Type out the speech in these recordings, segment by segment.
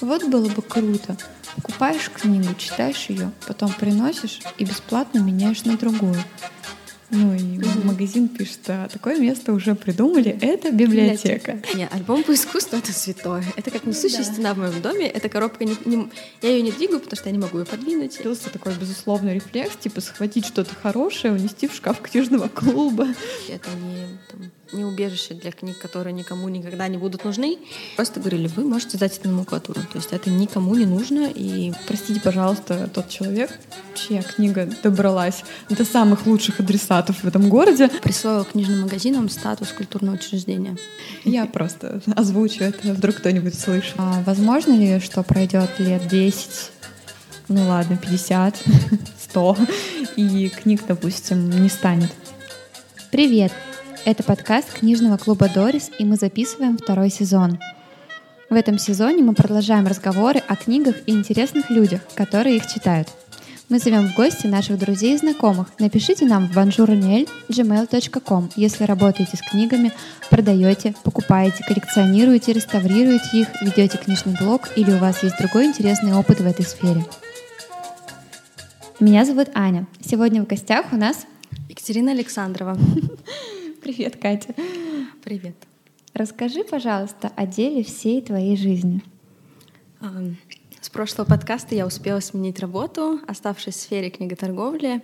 Вот было бы круто. Покупаешь книгу, читаешь ее, потом приносишь и бесплатно меняешь на другую. Ну и угу. магазин пишет, а такое место уже придумали, это библиотека. библиотека. Не, альбом по искусству — это святое. Это как несущая да. стена в моем доме. Эта коробка, не, не, я ее не двигаю, потому что я не могу ее подвинуть. Появился такой безусловный рефлекс, типа схватить что-то хорошее, унести в шкаф книжного клуба. Это не там, не убежище для книг, которые никому никогда не будут нужны. Просто говорили, вы можете сдать это на макулатуру. То есть это никому не нужно. И простите, пожалуйста, тот человек, чья книга добралась до самых лучших адресатов в этом городе. Присвоил книжным магазинам статус культурного учреждения. Я просто озвучу это, вдруг кто-нибудь слышит. А возможно ли, что пройдет лет 10, ну ладно, 50, 100, и книг, допустим, не станет? Привет! Это подкаст книжного клуба «Дорис», и мы записываем второй сезон. В этом сезоне мы продолжаем разговоры о книгах и интересных людях, которые их читают. Мы зовем в гости наших друзей и знакомых. Напишите нам в bonjournel.gmail.com, если работаете с книгами, продаете, покупаете, коллекционируете, реставрируете их, ведете книжный блог или у вас есть другой интересный опыт в этой сфере. Меня зовут Аня. Сегодня в гостях у нас Екатерина Александрова. Привет, Катя. Привет. Расскажи, пожалуйста, о деле всей твоей жизни. С прошлого подкаста я успела сменить работу, оставшись в сфере книготорговли.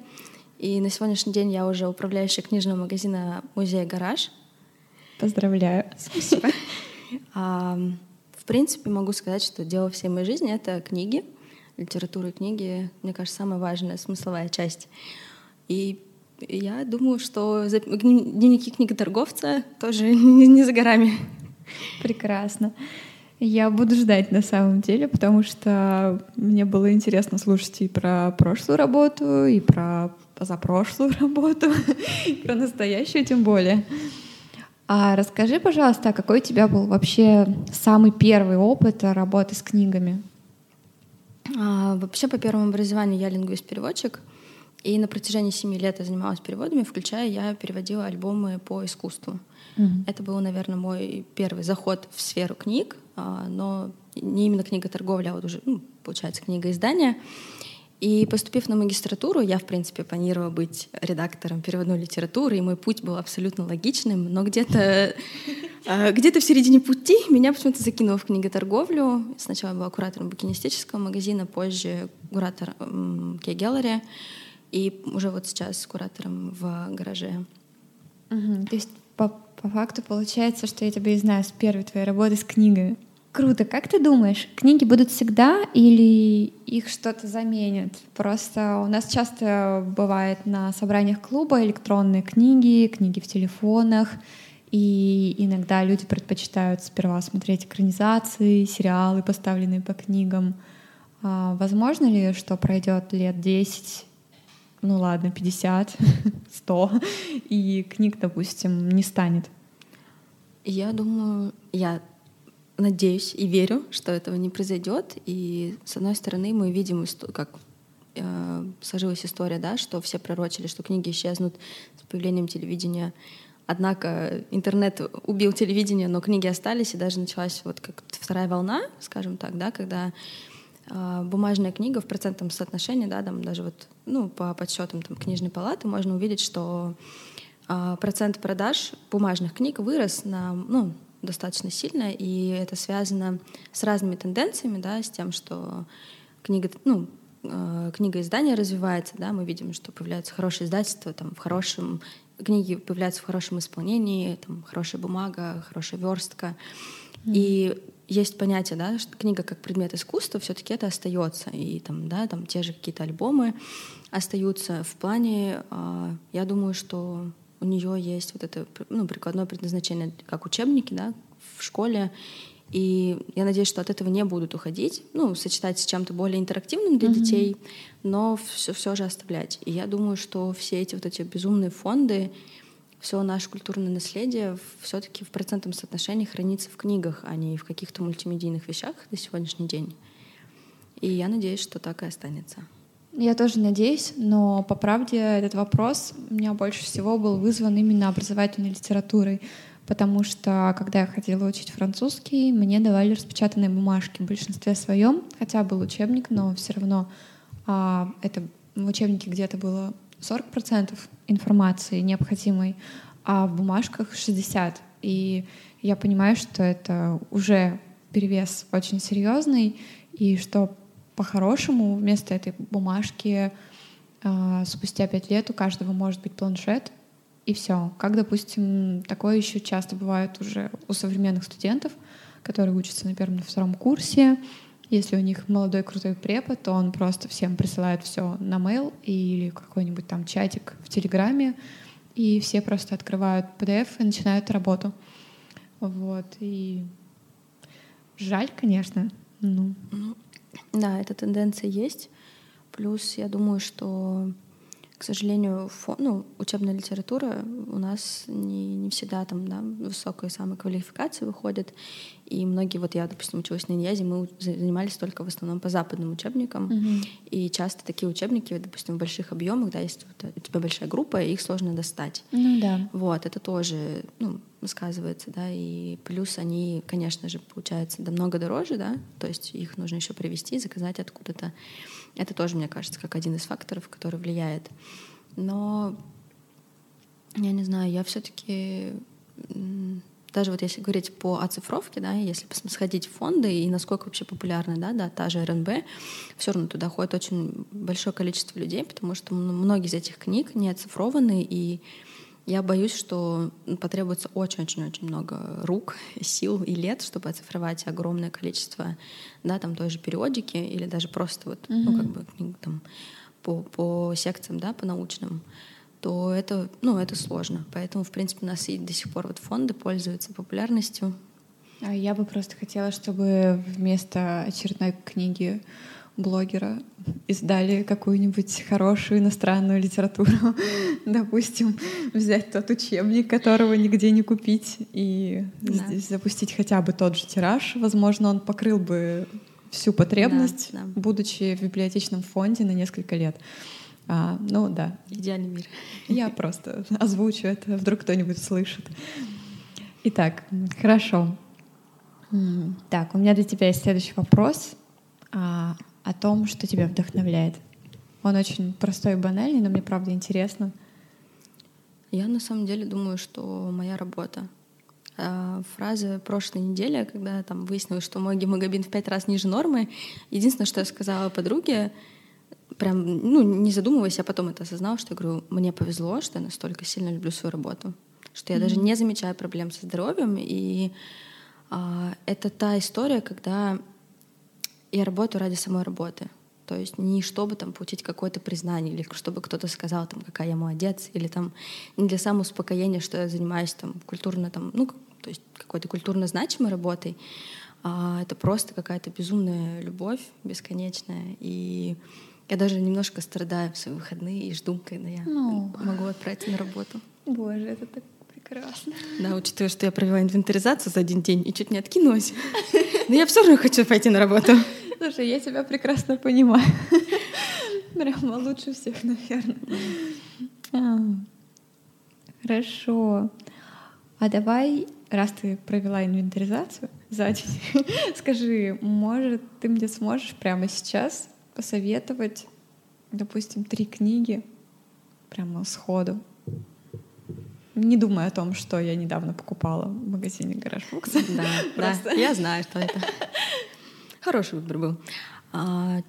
И на сегодняшний день я уже управляющая книжного магазина музея «Гараж». Поздравляю. Спасибо. В принципе, могу сказать, что дело всей моей жизни — это книги. Литература и книги, мне кажется, самая важная смысловая часть. И я думаю, что дневники книготорговца тоже не за горами. Прекрасно. Я буду ждать на самом деле, потому что мне было интересно слушать и про прошлую работу, и про позапрошлую работу, и про настоящую тем более. А расскажи, пожалуйста, а какой у тебя был вообще самый первый опыт работы с книгами? А, вообще, по первому образованию я лингвист-переводчик — и на протяжении семи лет я занималась переводами, включая я переводила альбомы по искусству. Mm-hmm. Это был, наверное, мой первый заход в сферу книг, а, но не именно книга торговля, а вот уже, ну, получается, книга издания. И поступив на магистратуру, я, в принципе, планировала быть редактором переводной литературы, и мой путь был абсолютно логичным, но где-то а, где-то в середине пути меня почему-то закинуло в книготорговлю. Сначала я была куратором букинистического магазина, позже куратор Кей Gallery и уже вот сейчас с куратором в гараже. Угу. То есть по, по факту получается, что я тебя и знаю с первой твоей работы с книгами. Круто. Как ты думаешь, книги будут всегда или их что-то заменит? Просто у нас часто бывает на собраниях клуба электронные книги, книги в телефонах, и иногда люди предпочитают сперва смотреть экранизации, сериалы, поставленные по книгам. А возможно ли, что пройдет лет 10 ну ладно, 50, 100, и книг, допустим, не станет? Я думаю, я надеюсь и верю, что этого не произойдет. И с одной стороны, мы видим, как э, сложилась история, да, что все пророчили, что книги исчезнут с появлением телевидения. Однако интернет убил телевидение, но книги остались, и даже началась вот как вторая волна, скажем так, да, когда бумажная книга в процентном соотношении, да, там даже вот ну, по подсчетам там, книжной палаты можно увидеть, что э, процент продаж бумажных книг вырос на, ну, достаточно сильно, и это связано с разными тенденциями, да, с тем, что книга, ну, э, книга издания развивается, да, мы видим, что появляются хорошие издательства, там, в хорошем, книги появляются в хорошем исполнении, там, хорошая бумага, хорошая верстка, и есть понятие, да, что книга как предмет искусства, все-таки это остается. И там, да, там те же какие-то альбомы остаются в плане, э, я думаю, что у нее есть вот это ну, прикладное предназначение, как учебники, да, в школе. И я надеюсь, что от этого не будут уходить, ну, сочетать с чем-то более интерактивным для mm-hmm. детей, но все, все же оставлять. И я думаю, что все эти вот эти безумные фонды, все наше культурное наследие все-таки в процентном соотношении хранится в книгах, а не в каких-то мультимедийных вещах до сегодняшний день. И я надеюсь, что так и останется. Я тоже надеюсь, но по правде этот вопрос у меня больше всего был вызван именно образовательной литературой, потому что когда я ходила учить французский, мне давали распечатанные бумажки в большинстве своем, хотя был учебник, но все равно а, это в учебнике где-то было 40% информации необходимой, а в бумажках 60%. И я понимаю, что это уже перевес очень серьезный, и что по-хорошему вместо этой бумажки э, спустя пять лет у каждого может быть планшет, и все. Как, допустим, такое еще часто бывает уже у современных студентов, которые учатся на первом, на втором курсе. Если у них молодой крутой препод, то он просто всем присылает все на mail или какой-нибудь там чатик в Телеграме, и все просто открывают PDF и начинают работу. Вот. И жаль, конечно. Ну. ну да, эта тенденция есть. Плюс я думаю, что к сожалению, фон, ну, учебная литература у нас не, не всегда там да, высокая самая квалификация выходит. И многие, вот я, допустим, училась на Иньязе, мы занимались только в основном по западным учебникам. Mm-hmm. И часто такие учебники, допустим, в больших объемах, да, если у тебя большая группа, их сложно достать. Ну да. Вот, это тоже, ну, сказывается, да, и плюс они, конечно же, получается намного дороже, да, то есть их нужно еще привезти, заказать откуда-то. Это тоже, мне кажется, как один из факторов, который влияет. Но я не знаю, я все-таки даже вот если говорить по оцифровке, да, если сходить в фонды и насколько вообще популярны, да, да, та же РНБ, все равно туда ходит очень большое количество людей, потому что многие из этих книг не оцифрованы, и я боюсь, что потребуется очень-очень-очень много рук, сил и лет, чтобы оцифровать огромное количество, да, там той же периодики или даже просто вот, mm-hmm. ну, как бы там по, по секциям, да, по научным, то это, ну, это сложно. Поэтому, в принципе, у нас и до сих пор вот фонды пользуются популярностью. А я бы просто хотела, чтобы вместо очередной книги блогера издали какую-нибудь хорошую иностранную литературу, допустим, взять тот учебник, которого нигде не купить, и да. здесь запустить хотя бы тот же тираж. Возможно, он покрыл бы всю потребность, да, да. будучи в библиотечном фонде на несколько лет. А, ну да. Идеальный мир. Я просто озвучу это, вдруг кто-нибудь слышит. Итак, хорошо. Так, у меня для тебя есть следующий вопрос. А, о том, что тебя вдохновляет. Он очень простой и банальный, но мне правда интересно. Я на самом деле думаю, что моя работа. А, фраза прошлой недели, когда там выяснилось, что мой гемоглобин в пять раз ниже нормы, единственное, что я сказала подруге, прям, ну, не задумываясь, я потом это осознала, что я говорю, мне повезло, что я настолько сильно люблю свою работу, что я mm-hmm. даже не замечаю проблем со здоровьем, и а, это та история, когда я работаю ради самой работы. То есть не чтобы там получить какое-то признание, или чтобы кто-то сказал, там, какая я молодец, или там не для самоуспокоения, что я занимаюсь там культурно, там, ну, то есть какой-то культурно значимой работой, а это просто какая-то безумная любовь бесконечная. И я даже немножко страдаю в свои выходные и жду, когда я ну. могу отправиться на работу. Боже, это так прекрасно. Да, учитывая, что я провела инвентаризацию за один день и чуть не откинулась. Но я все равно хочу пойти на работу. Слушай, я тебя прекрасно понимаю. Прямо лучше всех, наверное. А, хорошо. А давай, раз ты провела инвентаризацию за день, скажи, может, ты мне сможешь прямо сейчас посоветовать, допустим, три книги прямо сходу? Не думая о том, что я недавно покупала в магазине Гараж Букс. Да, да, я знаю, что это. Хороший выбор был. А,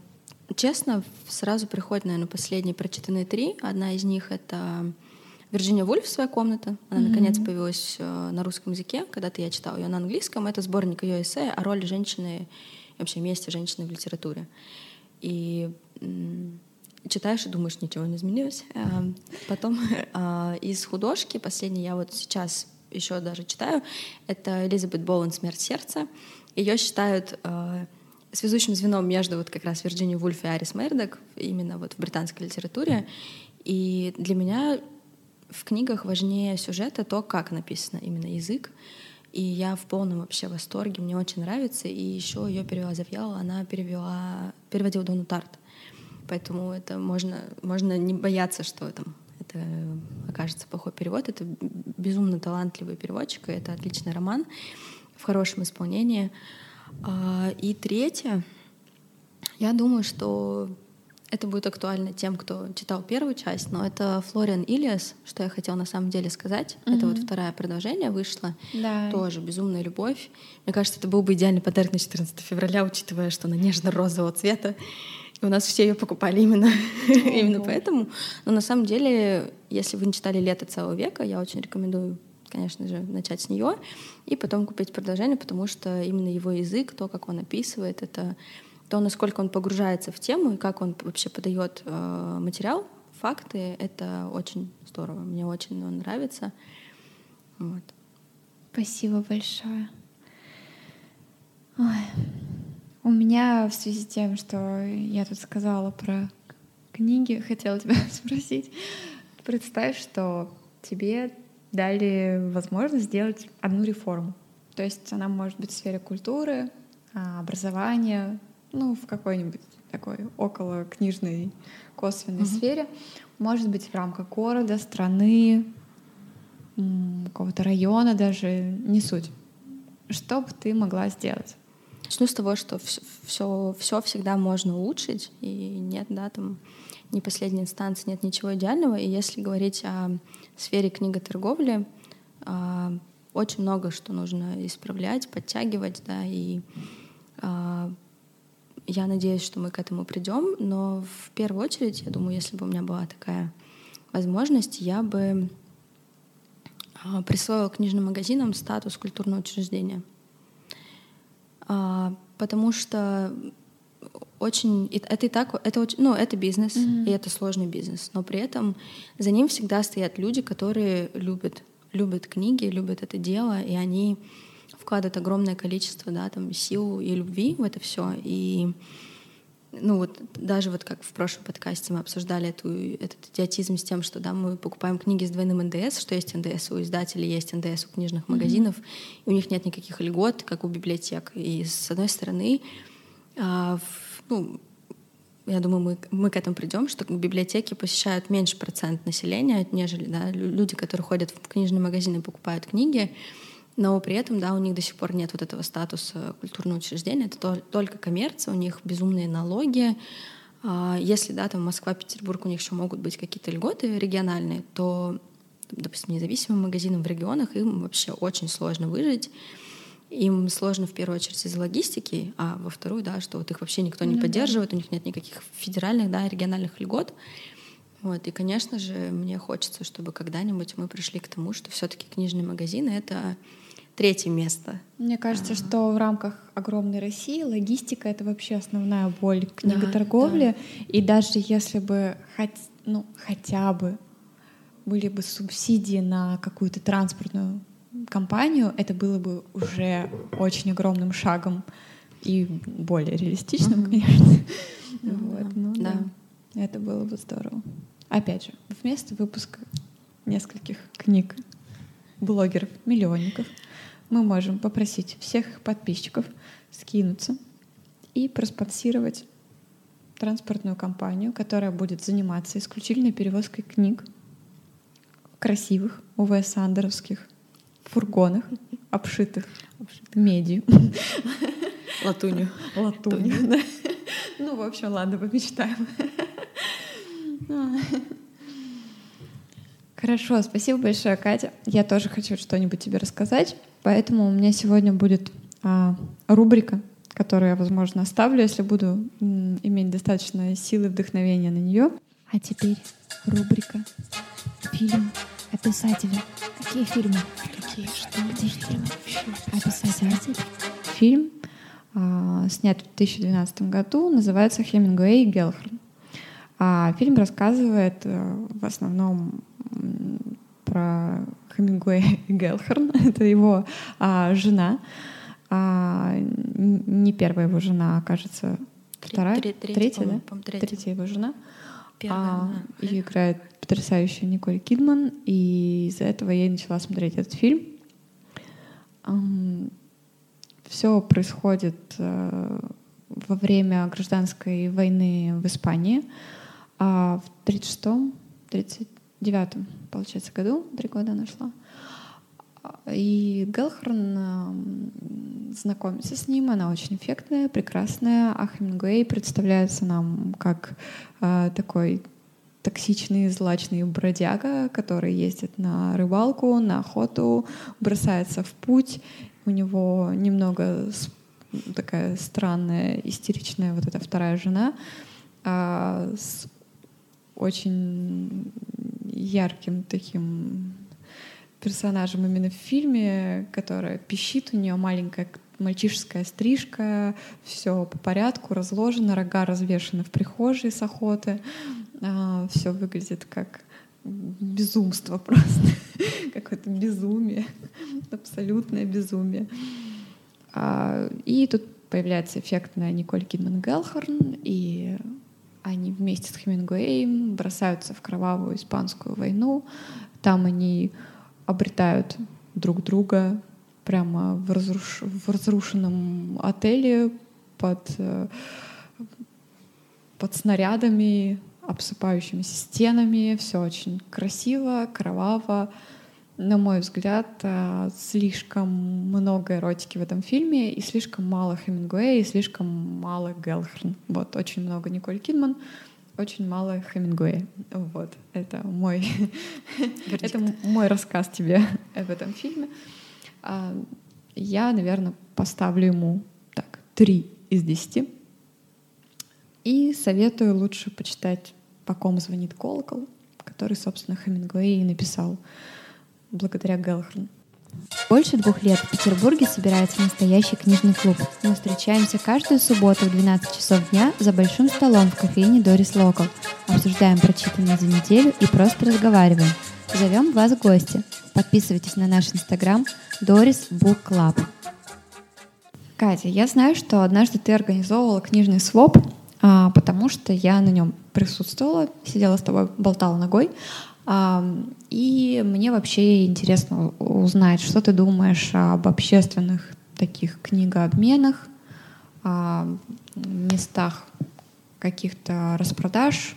честно, сразу приходят, наверное, последние прочитанные три. Одна из них — это Вирджиния Вульф «Своя комната». Она, mm-hmm. наконец, появилась э, на русском языке. Когда-то я читала ее на английском. Это сборник ее эссе о роли женщины и вообще месте женщины в литературе. И читаешь и думаешь, ничего не изменилось. А, потом а, из художки, последний я вот сейчас еще даже читаю, это Элизабет Боуэн «Смерть сердца». Ее считают а, связующим звеном между вот как раз Вирджинией Вульф и Арис Мердок именно вот в британской литературе. И для меня в книгах важнее сюжета то, как написано именно язык. И я в полном вообще восторге, мне очень нравится. И еще ее перевела Завьяла, она перевела, переводила Дону Тарт. Поэтому это можно, можно не бояться, что там, это окажется плохой перевод. Это безумно талантливый переводчик, и это отличный роман в хорошем исполнении. А, и третье, я думаю, что это будет актуально тем, кто читал первую часть, но это Флориан Ильяс, что я хотела на самом деле сказать. Mm-hmm. Это вот второе продолжение вышло. Да. Тоже «Безумная любовь». Мне кажется, это был бы идеальный подарок на 14 февраля, учитывая, что она нежно-розового цвета. И у нас все ее покупали именно, именно поэтому. Но на самом деле, если вы не читали «Лето целого века», я очень рекомендую конечно же, начать с нее и потом купить продолжение, потому что именно его язык, то, как он описывает, это то, насколько он погружается в тему и как он вообще подает э, материал, факты, это очень здорово. Мне очень он нравится. Вот. Спасибо большое. Ой. У меня в связи с тем, что я тут сказала про книги, хотела тебя спросить. Представь, что тебе дали возможность сделать одну реформу. То есть она может быть в сфере культуры, а, образования, ну, в какой-нибудь такой около книжной косвенной mm-hmm. сфере, может быть в рамках города, страны, какого-то района даже, не суть. Что бы ты могла сделать? Начну с того, что все, все всегда можно улучшить, и нет, да, там не последней инстанции, нет ничего идеального. И если говорить о сфере книготорговли, а, очень много что нужно исправлять, подтягивать, да, и а, я надеюсь, что мы к этому придем, но в первую очередь, я думаю, если бы у меня была такая возможность, я бы а, присвоила книжным магазинам статус культурного учреждения. Потому что очень это и так это очень ну это бизнес mm-hmm. и это сложный бизнес но при этом за ним всегда стоят люди которые любят любят книги любят это дело и они вкладывает огромное количество да, там, сил и любви в это все. И ну вот даже вот как в прошлом подкасте мы обсуждали эту, этот идиотизм с тем, что да, мы покупаем книги с двойным НДС, что есть НДС у издателей, есть НДС у книжных магазинов, mm-hmm. и у них нет никаких льгот, как у библиотек. И с одной стороны, а, в, ну, я думаю, мы, мы к этому придем, что библиотеки посещают меньше процент населения, нежели да, люди, которые ходят в книжные магазины и покупают книги но при этом, да, у них до сих пор нет вот этого статуса культурного учреждения, это только коммерция, у них безумные налоги. А, если, да, там Москва, Петербург, у них еще могут быть какие-то льготы региональные, то, допустим, независимым магазинам в регионах им вообще очень сложно выжить. Им сложно в первую очередь из-за логистики, а во вторую, да, что вот их вообще никто не ну, поддерживает, у них нет никаких федеральных, да, региональных льгот. Вот, и, конечно же, мне хочется, чтобы когда-нибудь мы пришли к тому, что все-таки книжные магазины — это третье место. Мне кажется, ага. что в рамках огромной России логистика — это вообще основная боль книготорговли. Да, да. И даже если бы хоть, ну, хотя бы были бы субсидии на какую-то транспортную компанию, это было бы уже очень огромным шагом и более реалистичным, конечно. Вот, ну, да. да. Это было бы здорово. Опять же, вместо выпуска нескольких книг блогеров, миллионников, мы можем попросить всех подписчиков скинуться и проспонсировать транспортную компанию, которая будет заниматься исключительно перевозкой книг красивых УВС Андеровских фургонах, обшитых, обшитых. медью. Латунью. Латунью, да. Ну, в общем, ладно, помечтаем. Хорошо, спасибо большое, Катя. Я тоже хочу что-нибудь тебе рассказать, поэтому у меня сегодня будет а, рубрика, которую я, возможно, оставлю, если буду м, иметь достаточно силы и вдохновения на нее. А теперь рубрика фильм описатели. Какие фильмы? Какие что? Где фильмы? Описатель. Фильм а, снят в 2012 году, называется «Хемингуэй и Гелхерн». А фильм рассказывает э, в основном про Хемингуэя и Гелхерн. Это его а, жена. А, не первая его жена, а, кажется, вторая, Треть, третья, да? Третья. третья его жена. Первая, а, да. Ее играет потрясающая Николь Кидман, и из-за этого я и начала смотреть этот фильм. Все происходит э, во время гражданской войны в Испании. А в 36-м, девятом, получается, году, три года она шла. И Гелхорн знакомится с ним, она очень эффектная, прекрасная, а Хемингуэй представляется нам как э, такой токсичный, злачный бродяга, который ездит на рыбалку, на охоту, бросается в путь. У него немного такая странная, истеричная вот эта вторая жена а, с очень ярким таким персонажем именно в фильме, которая пищит, у нее маленькая мальчишеская стрижка, все по порядку, разложено, рога развешаны в прихожей с охоты, а, все выглядит как безумство просто, какое-то безумие, абсолютное безумие. А, и тут появляется эффектная Николь Кидман Гелхорн, и они вместе с Хемингуэем бросаются в кровавую испанскую войну. Там они обретают друг друга прямо в, разруш... в разрушенном отеле под, э, под снарядами, обсыпающимися стенами. Все очень красиво, кроваво. На мой взгляд, э, слишком много эротики в этом фильме, и слишком мало Хемингуэя, и слишком мало Гелхрн. Вот, очень много Николь Кидман, очень мало Хемингуэя. Вот, это мой, это мой рассказ тебе об этом фильме. А, я, наверное, поставлю ему так, три из десяти. И советую лучше почитать «По ком звонит колокол», который, собственно, Хемингуэй и написал благодаря Гелхрн. Больше двух лет в Петербурге собирается настоящий книжный клуб. Мы встречаемся каждую субботу в 12 часов дня за большим столом в кофейне Дорис Локал. Обсуждаем прочитанное за неделю и просто разговариваем. Зовем вас в гости. Подписывайтесь на наш инстаграм Doris Book Club. Катя, я знаю, что однажды ты организовывала книжный своп, а, потому что я на нем присутствовала, сидела с тобой, болтала ногой. И мне вообще интересно узнать, что ты думаешь об общественных таких книгообменах, местах каких-то распродаж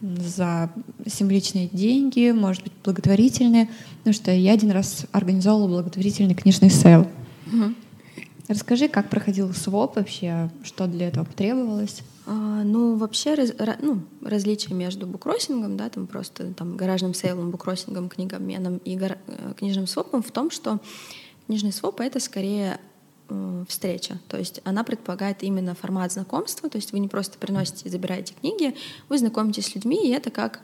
за символичные деньги, может быть, благотворительные. Потому что я один раз организовала благотворительный книжный sale. Угу. Расскажи, как проходил своп вообще, что для этого потребовалось? А, ну, вообще, раз, ну, различие между буккроссингом, да, там просто там, гаражным сейлом, буккроссингом, книгообменом и гар... Э, книжным свопом в том, что книжный своп — это скорее э, встреча. То есть она предполагает именно формат знакомства, то есть вы не просто приносите и забираете книги, вы знакомитесь с людьми, и это как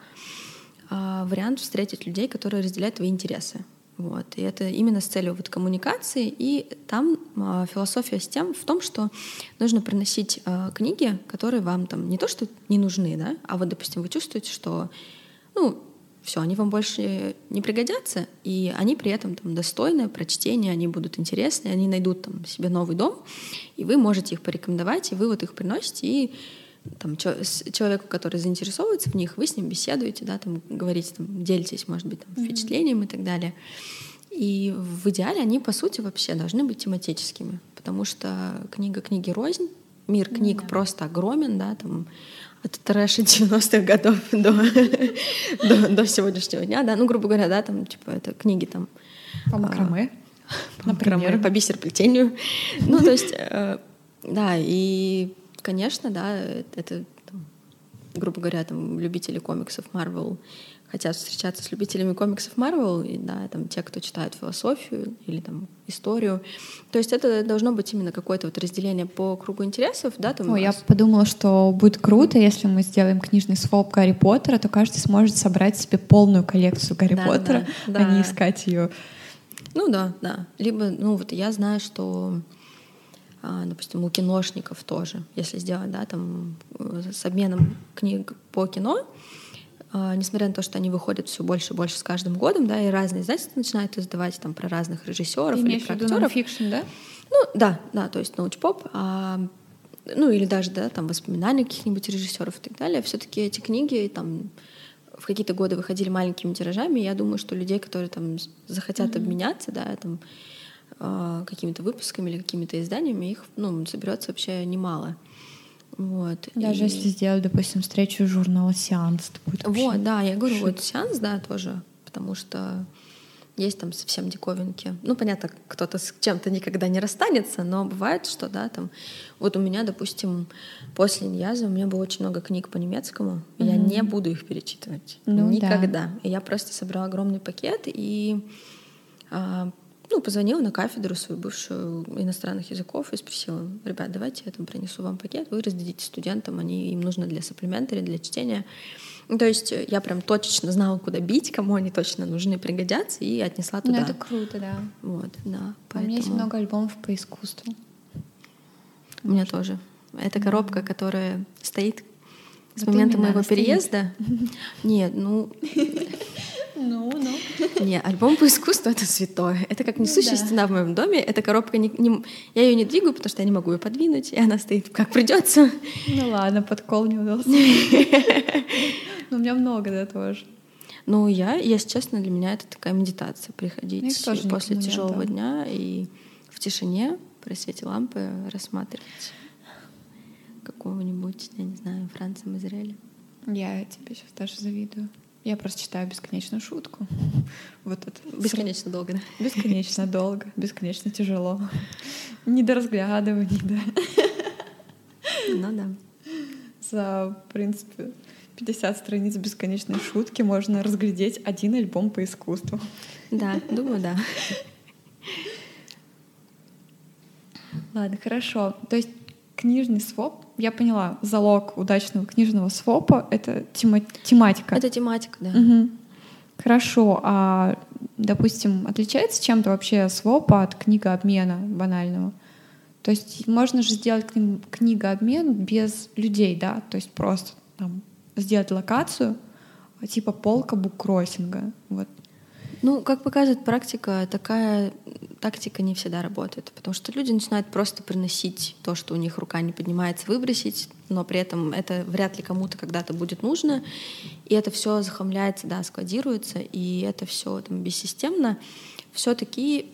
э, вариант встретить людей, которые разделяют твои интересы. Вот. И это именно с целью вот коммуникации. И там э, философия с тем в том, что нужно приносить э, книги, которые вам там не то что не нужны, да, а вот, допустим, вы чувствуете, что ну, все, они вам больше не пригодятся, и они при этом там достойны прочтения, они будут интересны, они найдут там себе новый дом, и вы можете их порекомендовать, и вы вот их приносите, и там, человеку, который заинтересовывается в них, вы с ним беседуете, да, там, говорите, там, делитесь, может быть, там, впечатлением mm-hmm. и так далее. И в идеале они, по сути, вообще должны быть тематическими, потому что книга книги рознь, мир книг mm-hmm. просто огромен, да, там, от трэша 90-х годов до, до, до сегодняшнего дня, да, ну, грубо говоря, да, там, типа, это книги там... По макраме, а, по макраме, по бисерплетению. Ну, то есть, э, да, и конечно, да, это, там, грубо говоря, там любители комиксов Marvel хотят встречаться с любителями комиксов Marvel, и, да, там те, кто читают философию или там историю. То есть это должно быть именно какое-то вот разделение по кругу интересов, да, там. О, я подумала, что будет круто, если мы сделаем книжный своп Гарри Поттера, то каждый сможет собрать себе полную коллекцию Гарри да, Поттера, да, а да. не искать ее. Ну да, да. Либо, ну вот я знаю, что допустим, у киношников тоже, если сделать, да, там, э, с обменом книг по кино, а, несмотря на то, что они выходят все больше и больше с каждым годом, да, и разные издательства начинают издавать там про разных режиссеров или про актеров. fiction, да? Ну, да, да, то есть научпоп, а, ну или даже, да, там воспоминания каких-нибудь режиссеров и так далее. Все-таки эти книги там в какие-то годы выходили маленькими тиражами. И я думаю, что людей, которые там захотят mm-hmm. обменяться, да, там а, какими-то выпусками или какими-то изданиями, их ну, соберется вообще немало. Вот. Даже И- если сделать, допустим, встречу журнала «Сеанс», это будет вообще Вот, да, я говорю, вот сеанс, да, тоже, потому что есть там совсем диковинки. Ну, понятно, кто-то с чем-то никогда не расстанется, но бывает, что, да, там... Вот у меня, допустим, после Иньяза у меня было очень много книг по немецкому, и я не буду их перечитывать. Ну да. никогда. И я просто собрала огромный пакет и а, ну, позвонила на кафедру свою бывшую иностранных языков и спросила, ребят, давайте я там принесу вам пакет, вы раздадите студентам, они, им нужно для сапплиментари, для чтения. Ну, то есть э, я прям точечно знала, куда бить, кому они точно нужны, пригодятся, и отнесла Ну, туда. это круто, да. Вот, да. У меня есть поэтому много альбомов по искусству. У меня тоже. Это коробка, которая стоит с Вот момента моего стоит. переезда. Нет, ну, Ну, ну. Не, альбом по искусству это святое. Это как несущая да. стена в моем доме. Эта коробка не, не- я ее не двигаю, потому что я не могу ее подвинуть, и она стоит как придется. Ну ладно, подкол не удался. Но у меня много, да, тоже. Ну, я, если честно, для меня это такая медитация Ну, их приходить тоже после тяжелого дня и в тишине при свете лампы рассматривать какого-нибудь, я не знаю, Франца Мазерели. Я тебе сейчас даже завидую. Я просто читаю бесконечную шутку. Вот это. Бесконечно долго, да? Бесконечно долго, бесконечно тяжело. Не до разглядываний, да. Ну да. За, в принципе, 50 страниц бесконечной шутки можно разглядеть один альбом по искусству. Да, думаю, да. Ладно, хорошо. То есть книжный своп, я поняла, залог удачного книжного свопа — это тема- тематика. Это тематика, да. Мгм. Хорошо, а, допустим, отличается чем-то вообще своп от книгообмена банального? То есть можно же сделать кни- книгообмен без людей, да? То есть просто там сделать локацию, типа полка буккроссинга. Вот. Ну, как показывает практика, такая тактика не всегда работает, потому что люди начинают просто приносить то, что у них рука не поднимается, выбросить, но при этом это вряд ли кому-то когда-то будет нужно, и это все захламляется, да, складируется, и это все там бессистемно. Все-таки,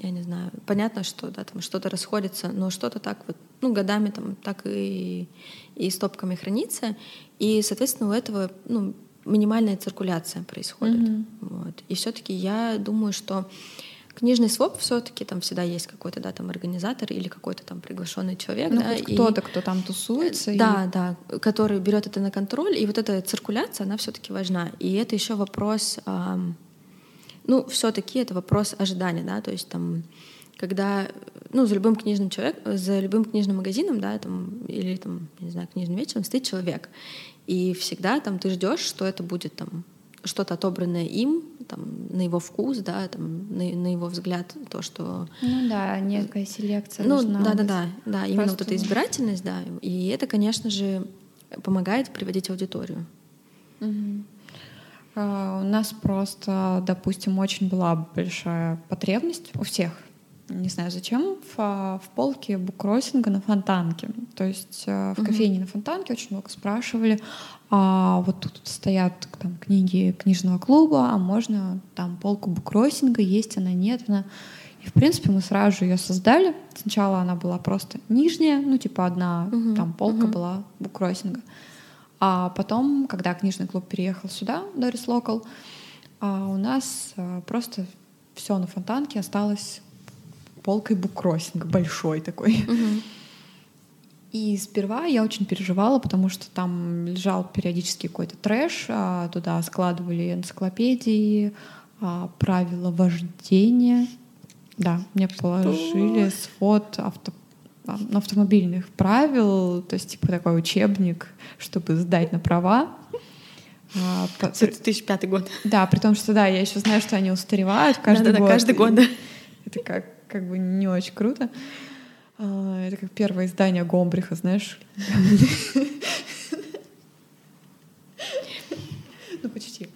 я не знаю, понятно, что да, там что-то расходится, но что-то так вот, ну, годами там так и, и стопками хранится, и, соответственно, у этого, ну, минимальная циркуляция происходит. Мгм. Вот. И все-таки я думаю, что книжный своп все-таки там всегда есть какой-то да, там организатор или какой-то там приглашенный человек. Ну, да, хоть и- кто-то, кто там тусуется. и- Да, да, который берет это на контроль, и вот эта циркуляция, она все-таки важна. И это еще вопрос, ам, ну, все-таки это вопрос ожидания, да, то есть там, когда, ну, за любым книжным человеком, за любым книжным магазином, да, там, или там, не знаю, книжным вечером стоит человек, и всегда там ты ждешь, что это будет там что-то отобранное им, там, на его вкус, да, там, на, на его взгляд, то, что Ну да, некая селекция. ну, должна да, да, быть. да, да, именно вот эта избирательность, да, и это, конечно же, помогает приводить аудиторию. А, У нас просто, допустим, очень была большая потребность у всех. Не знаю зачем, в, а, в полке буккроссинга на фонтанке. То есть э, в кофейне на фонтанке очень много спрашивали, а вот тут стоят там книги книжного клуба, а можно там полку буккроссинга, есть она, нет она. И, в принципе, мы сразу же ее создали. Сначала она была просто нижняя, ну, типа одна Мгм, там полка мгм. была буккроссинга. А потом, когда книжный клуб переехал сюда, Дорис Локал, у нас а, просто все на фонтанке осталось полкой буккроссинга, большой такой. И сперва я очень переживала, потому что там лежал периодически какой-то трэш, а, туда складывали энциклопедии, а, правила вождения. Да, мне положили свод авто, а, автомобильных правил, то есть типа такой учебник, чтобы сдать на права. А, по- 2005 год. да, при том, что да, я еще знаю, что они устаревают каждый Да-да-да, год. каждый и год, да. Это как, как бы не очень круто. А, Это как первое издание Гомбриха, знаешь. Ну, почти.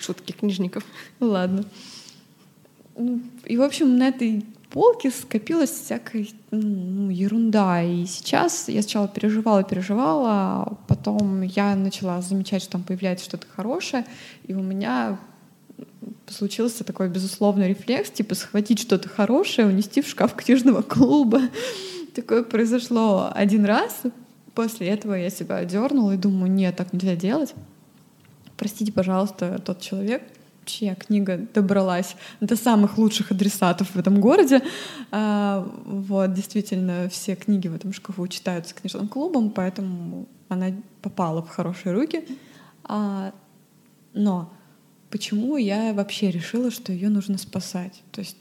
Шутки книжников. Ладно. Ну, И, в общем, на этой полке скопилась всякая ну, ерунда. И сейчас я сначала переживала, переживала, потом я начала замечать, что там появляется что-то хорошее, и у меня случился такой безусловный рефлекс, типа схватить что-то хорошее, унести в шкаф книжного клуба. Такое произошло один раз. После этого я себя одернула и думаю, нет, так нельзя делать. Простите, пожалуйста, тот человек, чья книга добралась до самых лучших адресатов в этом городе. А, вот, действительно, все книги в этом шкафу читаются книжным клубом, поэтому она попала в хорошие руки. А, но почему я вообще решила, что ее нужно спасать? То есть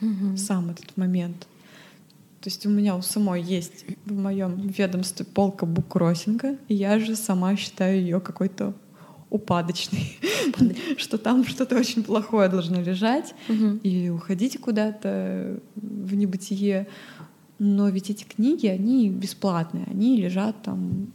угу. сам этот момент. То есть у меня у самой есть в моем ведомстве полка буккроссинга, и я же сама считаю ее какой-то упадочный, что там что-то очень плохое должно лежать и уходить куда-то в небытие. Но ведь эти книги, они бесплатные, они лежат там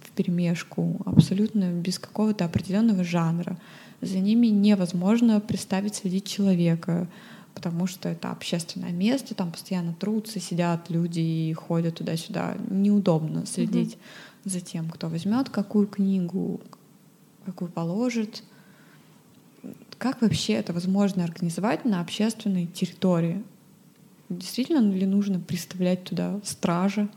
в перемешку, абсолютно без какого-то определенного жанра. За ними невозможно представить следить человека, потому что это общественное место, там постоянно трутся, сидят люди и ходят туда-сюда. Неудобно следить угу. за тем, кто возьмет какую книгу, какую положит. Как вообще это возможно организовать на общественной территории? Действительно ли нужно представлять туда стража?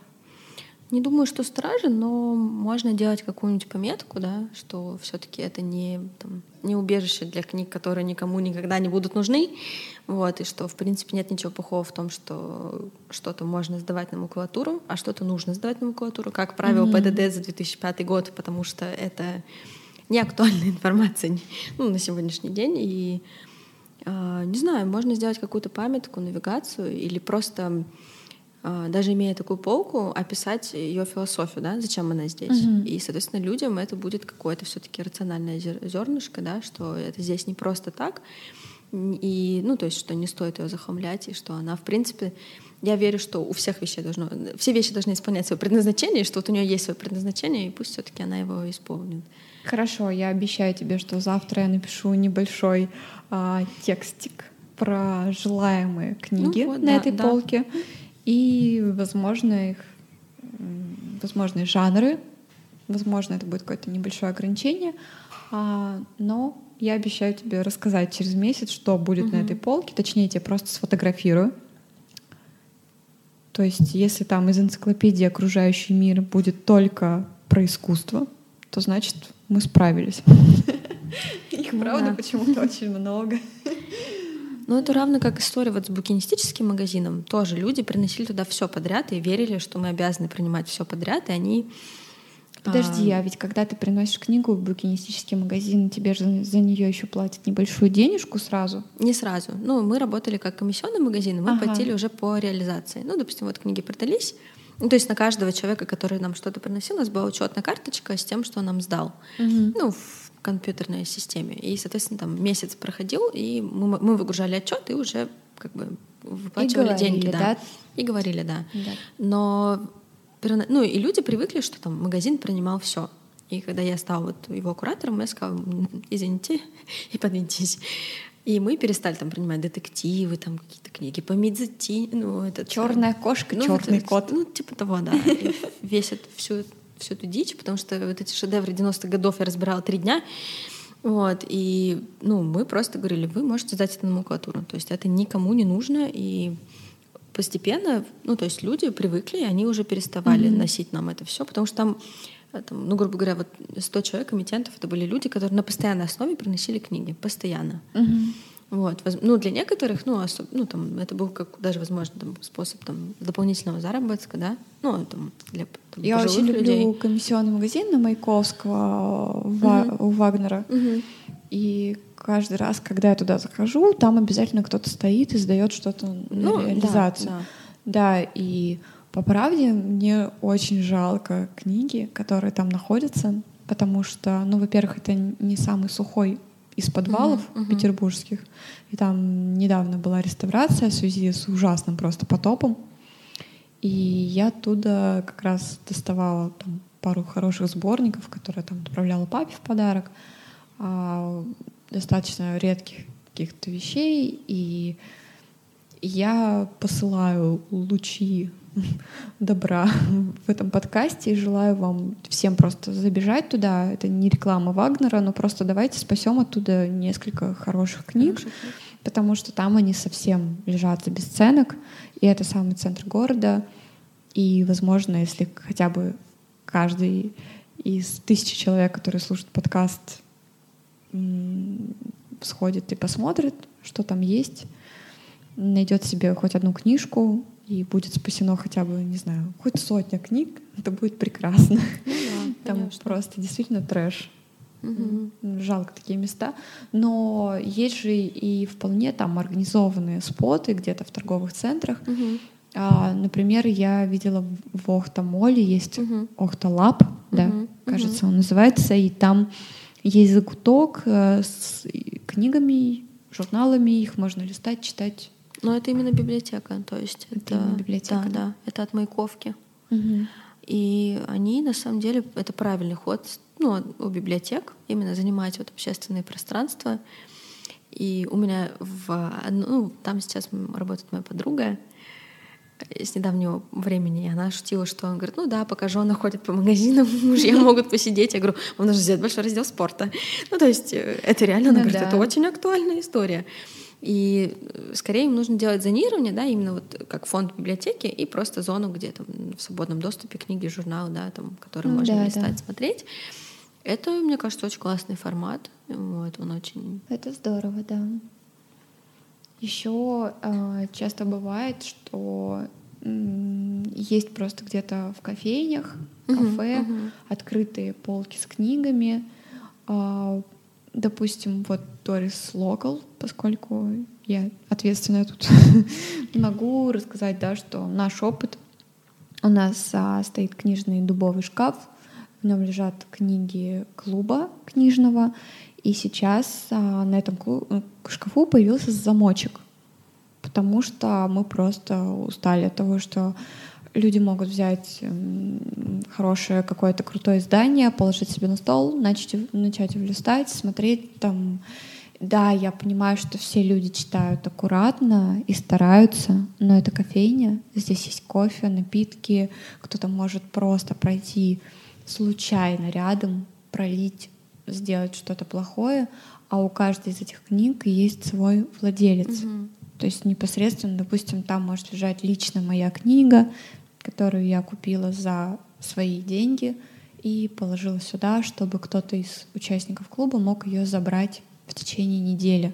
Не думаю, что стражи, но можно делать какую-нибудь пометку, да, что все-таки это не, там, не убежище для книг, которые никому никогда не будут нужны, вот, и что, в принципе, нет ничего плохого в том, что что-то можно сдавать на макулатуру, а что-то нужно сдавать на макулатуру, как правило, mm-hmm. ПДД за 2005 год, потому что это не актуальная информация ну, на сегодняшний день. И э, не знаю, можно сделать какую-то памятку, навигацию или просто э, даже имея такую полку, описать ее философию, да, зачем она здесь. Uh-huh. И, соответственно, людям это будет какое-то все-таки рациональное зернышко, да, что это здесь не просто так. И, ну, то есть, что не стоит ее захламлять, и что она, в принципе, я верю, что у всех вещей должно, все вещи должны исполнять свое предназначение, и что вот у нее есть свое предназначение, и пусть все-таки она его исполнит. Хорошо, я обещаю тебе, что завтра я напишу небольшой а, текстик про желаемые книги ну, вот, на да, этой да. полке и, возможно, их возможные жанры. Возможно, это будет какое-то небольшое ограничение, а, но я обещаю тебе рассказать через месяц, что будет угу. на этой полке. Точнее, я тебе просто сфотографирую. То есть, если там из энциклопедии окружающий мир будет только про искусство, то значит мы справились. Их, ну правда, почему-то очень много. Ну, это равно как история вот с букинистическим магазином. Тоже люди приносили туда все подряд и верили, что мы обязаны принимать все подряд, и они Подожди, а... а ведь когда ты приносишь книгу в букинистический магазин, тебе же за нее еще платят небольшую денежку сразу? Не сразу. Ну, мы работали как комиссионный магазин, и мы ага. платили уже по реализации. Ну, допустим, вот книги продались, ну, то есть на каждого человека, который нам что-то приносил, у нас была учетная карточка с тем, что он нам сдал. Угу. Ну, в компьютерной системе. И, соответственно, там месяц проходил, и мы, мы выгружали отчет и уже как бы выплачивали и говорили, деньги. Да. да. И говорили, да. да. Но ну, и люди привыкли, что там магазин принимал все. И когда я стала вот его куратором, я сказала, извините, и подвиньтесь. И мы перестали там принимать детективы, там какие-то книги по Мидзати, ну это черная кошка, ну, черный это, кот, ну типа того, да. Весят всю всю эту дичь, потому что вот эти шедевры 90-х годов я разбирала три дня. Вот, и ну, мы просто говорили, вы можете сдать это на макулатуру. То есть это никому не нужно, и постепенно, ну, то есть люди привыкли, и они уже переставали mm-hmm. носить нам это все, потому что там там, ну, грубо говоря, вот 100 человек, комитентов, это были люди, которые на постоянной основе приносили книги, постоянно. Угу. Вот, ну, для некоторых, ну, особ... ну, там, это был как даже, возможно, там, способ там, дополнительного заработка, да, ну, там, для там, Я очень людей. люблю комиссионный магазин на Маяковского угу. у Вагнера. Угу. И каждый раз, когда я туда захожу, там обязательно кто-то стоит и сдает что-то ну, на реализацию. Да, да. да, и по правде, мне очень жалко книги, которые там находятся, потому что, ну, во-первых, это не самый сухой из подвалов uh-huh, uh-huh. петербургских. И там недавно была реставрация в связи с ужасным просто потопом. И я оттуда как раз доставала там, пару хороших сборников, которые там отправляла папе в подарок, а, достаточно редких каких-то вещей. И я посылаю лучи добра в этом подкасте и желаю вам всем просто забежать туда. Это не реклама Вагнера, но просто давайте спасем оттуда несколько хороших книг, потому что там они совсем лежат за бесценок, и это самый центр города. И, возможно, если хотя бы каждый из тысячи человек, которые слушают подкаст, сходит и посмотрит, что там есть, найдет себе хоть одну книжку и будет спасено хотя бы, не знаю, хоть сотня книг, это будет прекрасно. Ну, да, там конечно. просто действительно трэш. Угу. Жалко такие места. Но есть же и вполне там организованные споты где-то в торговых центрах. Угу. А, например, я видела в Охта-моле есть угу. Охта-лаб, да, угу. кажется, он называется, и там есть закуток э, с книгами, журналами, их можно листать, читать. Но это именно библиотека, то есть это, это библиотека, да, да, это от Маяковки. Угу. И они, на самом деле, это правильный ход ну, у библиотек, именно занимать вот общественные пространства. И у меня в ну, там сейчас работает моя подруга, с недавнего времени, и она шутила, что он говорит, ну да, пока жена ходит по магазинам, мужья могут посидеть. Я говорю, вам нужно взять большой раздел спорта. Ну, то есть э, это реально, она ну, говорит, да. это очень актуальная история. И э, скорее им нужно делать зонирование, да, именно вот как фонд библиотеки и просто зону, где там в свободном доступе книги, журналы, да, там, которые ну, можно да, листать, да. смотреть. Это, мне кажется, очень классный формат. Вот, он очень... Это здорово, да. Еще э, часто бывает, что есть просто где-то в кофейнях, кафе, uh-huh, uh-huh. открытые полки с книгами. Э, допустим, вот Doris Local, поскольку я ответственная тут, могу рассказать, да, что наш опыт. У нас а, стоит книжный дубовый шкаф, в нем лежат книги клуба книжного, и сейчас а, на этом э, шкафу появился замочек, потому что мы просто устали от того, что люди могут взять хорошее какое-то крутое издание, положить себе на стол, начать, начать его листать, смотреть там. Да, я понимаю, что все люди читают аккуратно и стараются, но это кофейня, здесь есть кофе, напитки, кто-то может просто пройти случайно рядом, пролить сделать что-то плохое, а у каждой из этих книг есть свой владелец. Угу. То есть непосредственно, допустим, там может лежать лично моя книга, которую я купила за свои деньги и положила сюда, чтобы кто-то из участников клуба мог ее забрать в течение недели.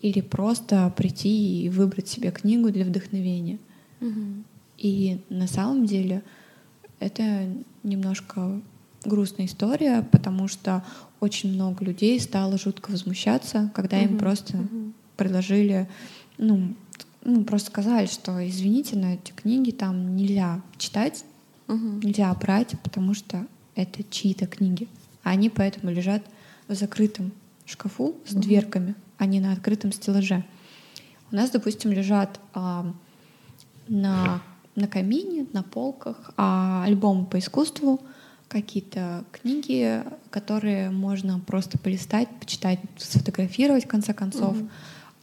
Или просто прийти и выбрать себе книгу для вдохновения. Угу. И на самом деле это немножко грустная история, потому что очень много людей стало жутко возмущаться, когда им просто предложили, ну, ну, просто сказали, что извините, но эти книги там нельзя читать, нельзя брать, потому что это чьи-то книги. Они поэтому лежат в закрытом шкафу с дверками, а не на открытом стеллаже. У нас, допустим, лежат а, на, на камине, на полках а, альбомы по искусству, какие-то книги, которые можно просто полистать, почитать, сфотографировать в конце концов, mm-hmm.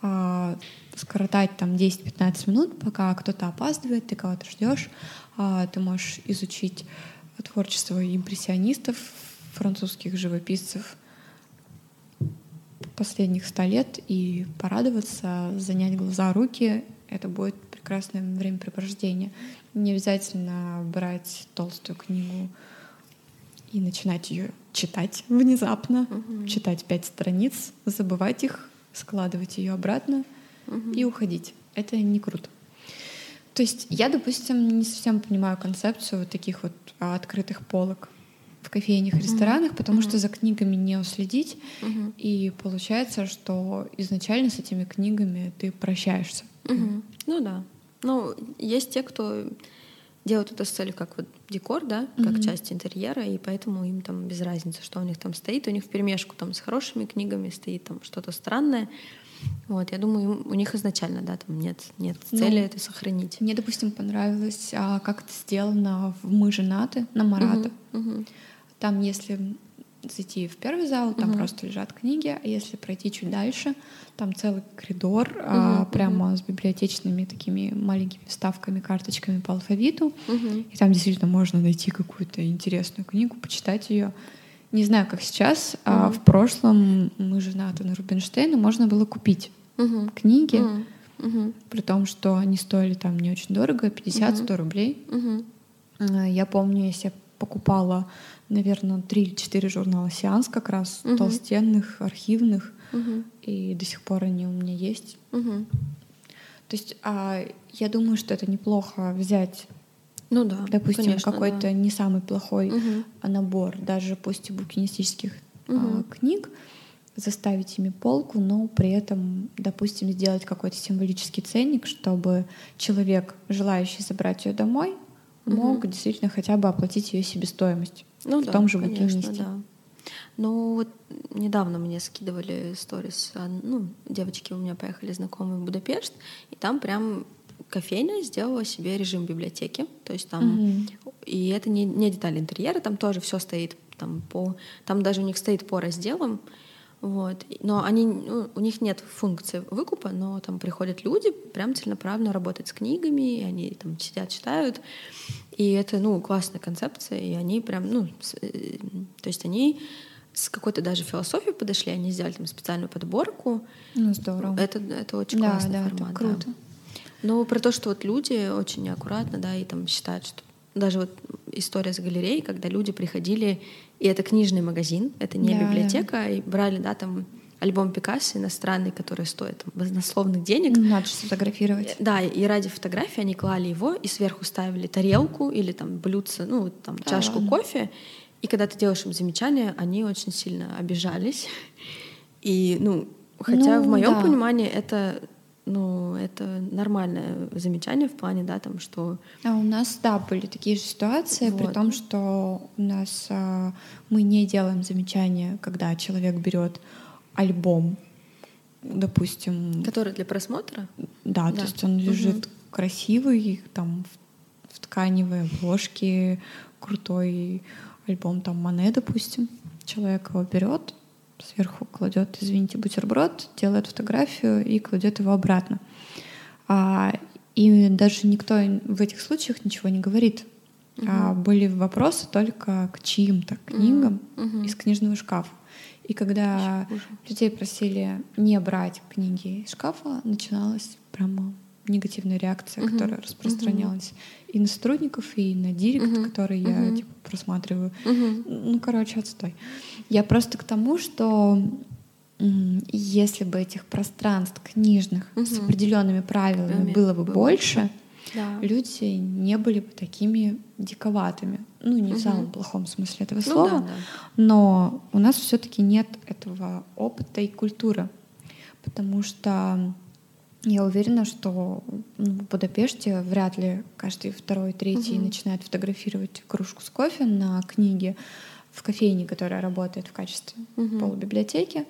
а, скоротать там 10-15 минут, пока кто-то опаздывает, ты кого-то ждешь, а, ты можешь изучить творчество импрессионистов, французских живописцев последних ста лет и порадоваться, занять глаза, руки. Это будет прекрасное времяпрепровождение. Не обязательно брать толстую книгу и начинать ее читать внезапно, угу. читать пять страниц, забывать их, складывать ее обратно угу. и уходить. Это не круто. То есть я, допустим, не совсем понимаю концепцию вот таких вот а, открытых полок в кофейнях, ресторанах, mm потому что за книгами не уследить, и получается, что изначально с этими книгами ты прощаешься. Ну да. Ну, есть те, кто делают это с целью как вот декор, да, как mm-hmm. часть интерьера, и поэтому им там без разницы, что у них там стоит. У них в перемешку там с хорошими книгами стоит там что-то странное. Вот, я думаю, у них изначально, да, там нет, нет ну, цели ну, это сохранить. Мне, допустим, понравилось, а, как это сделано в «Мы женаты» на Марата. Uh-huh, uh-huh. Там, если зайти в первый зал, там Мгм. просто лежат книги, а если пройти чуть дальше, там целый коридор, Мгм, а, прямо с библиотечными такими маленькими вставками, карточками по алфавиту. Мгм. И там действительно можно найти какую-то интересную книгу, почитать ее. Не знаю, как сейчас, а Мгм. в прошлом мы женаты на Рубинштейна, можно было купить Мгм. книги. Мгм. при том, что они стоили там не очень дорого, 50-100 рублей. Мгм. А, Я помню, если я покупала, наверное, три или четыре журнала «Сеанс» как раз, Мгм. толстенных, архивных, Мгм. и до сих пор они у меня есть. Мгм. То есть а, я думаю, что это неплохо взять, Ну да. допустим, конечно, какой-то да. не самый плохой а, набор, даже пусть и букинистических а, Мгм. книг, заставить ими полку, но при этом, допустим, сделать какой-то символический ценник, чтобы человек, желающий забрать ее домой, мог Мгм. действительно хотя бы оплатить ее себестоимость Ну в да, том же конечно, букинисте. да. Ну вот недавно мне скидывали сторис, а, ну, девочки у меня поехали знакомые в Будапешт, и там прям кофейня сделала себе режим библиотеки, то есть там, Мгм. и это не, не деталь интерьера, там тоже все стоит там по, там даже у них стоит по разделам, вот, но они, ну, у них нет функции выкупа, но там приходят люди прям целенаправленно работать с книгами, и они там сидят, читают, и это, ну, классная концепция, и они прям, ну, с- э, то есть они с какой-то даже философией подошли, они сделали там специальную подборку. Ну, здорово. Это, это очень Да, классный да, это формат. да. Но про то, что вот люди очень неаккуратно, да, и там считают, что даже вот история с галереей, когда люди приходили, и это книжный магазин, это не Да, да. библиотека, и брали, да, там альбом Пикассо иностранный, который стоит там, баснословных денег, Надо же сфотографировать. да, и ради фотографии они клали его и сверху ставили тарелку или там блюдце, ну, там Да чашку ладно? кофе. И когда ты делаешь им замечания, они очень сильно обижались. И, ну, хотя Ну, в моем да. понимании это, ну, это нормальное замечание в плане, да, там, что А у нас, да, были такие же ситуации, при Вот. том, что у нас а, мы не делаем замечания, когда человек берет альбом, допустим, который для просмотра. да, Да. то есть он лежит красивый, там в, в тканевой обложке, крутой альбом там Мане, допустим. Человек его берет, сверху кладет, извините, бутерброд, делает фотографию и кладет его обратно. А, и даже никто в этих случаях ничего не говорит. А были вопросы только к чьим-то книгам Мгм. из книжного шкафа. И когда людей просили не брать книги из шкафа, начиналась прямо негативная реакция, Мгм. которая распространялась и на сотрудников, и на директ, Мгм. который я Мгм. типа, просматриваю. Мгм. Ну, короче, отстой. Я просто к тому, что если бы этих пространств книжных с Мгм. определенными правилами Правильно, было бы было больше, Да. люди не были бы такими диковатыми. Ну, не в Мгм. самом плохом смысле этого Ну слова, да, да. но у нас все-таки нет этого опыта и культуры, потому что я уверена, что ну, в Будапеште вряд ли каждый второй, третий Мгм. начинает фотографировать кружку с кофе на книге в кофейне, которая работает в качестве Мгм. полубиблиотеки.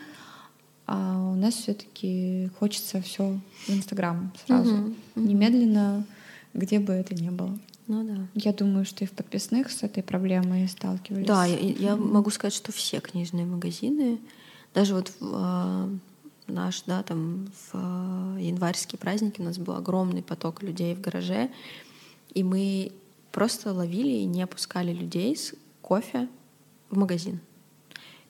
А у нас все-таки хочется все в Инстаграм сразу. Мгм. немедленно, где бы это ни было. Ну да. Я думаю, что и в подписных с этой проблемой сталкивались. Да, я, я могу сказать, что все книжные магазины, даже вот в, а, наш, да, там в а, январьские праздники у нас был огромный поток людей в гараже, и мы просто ловили и не опускали людей с кофе в магазин.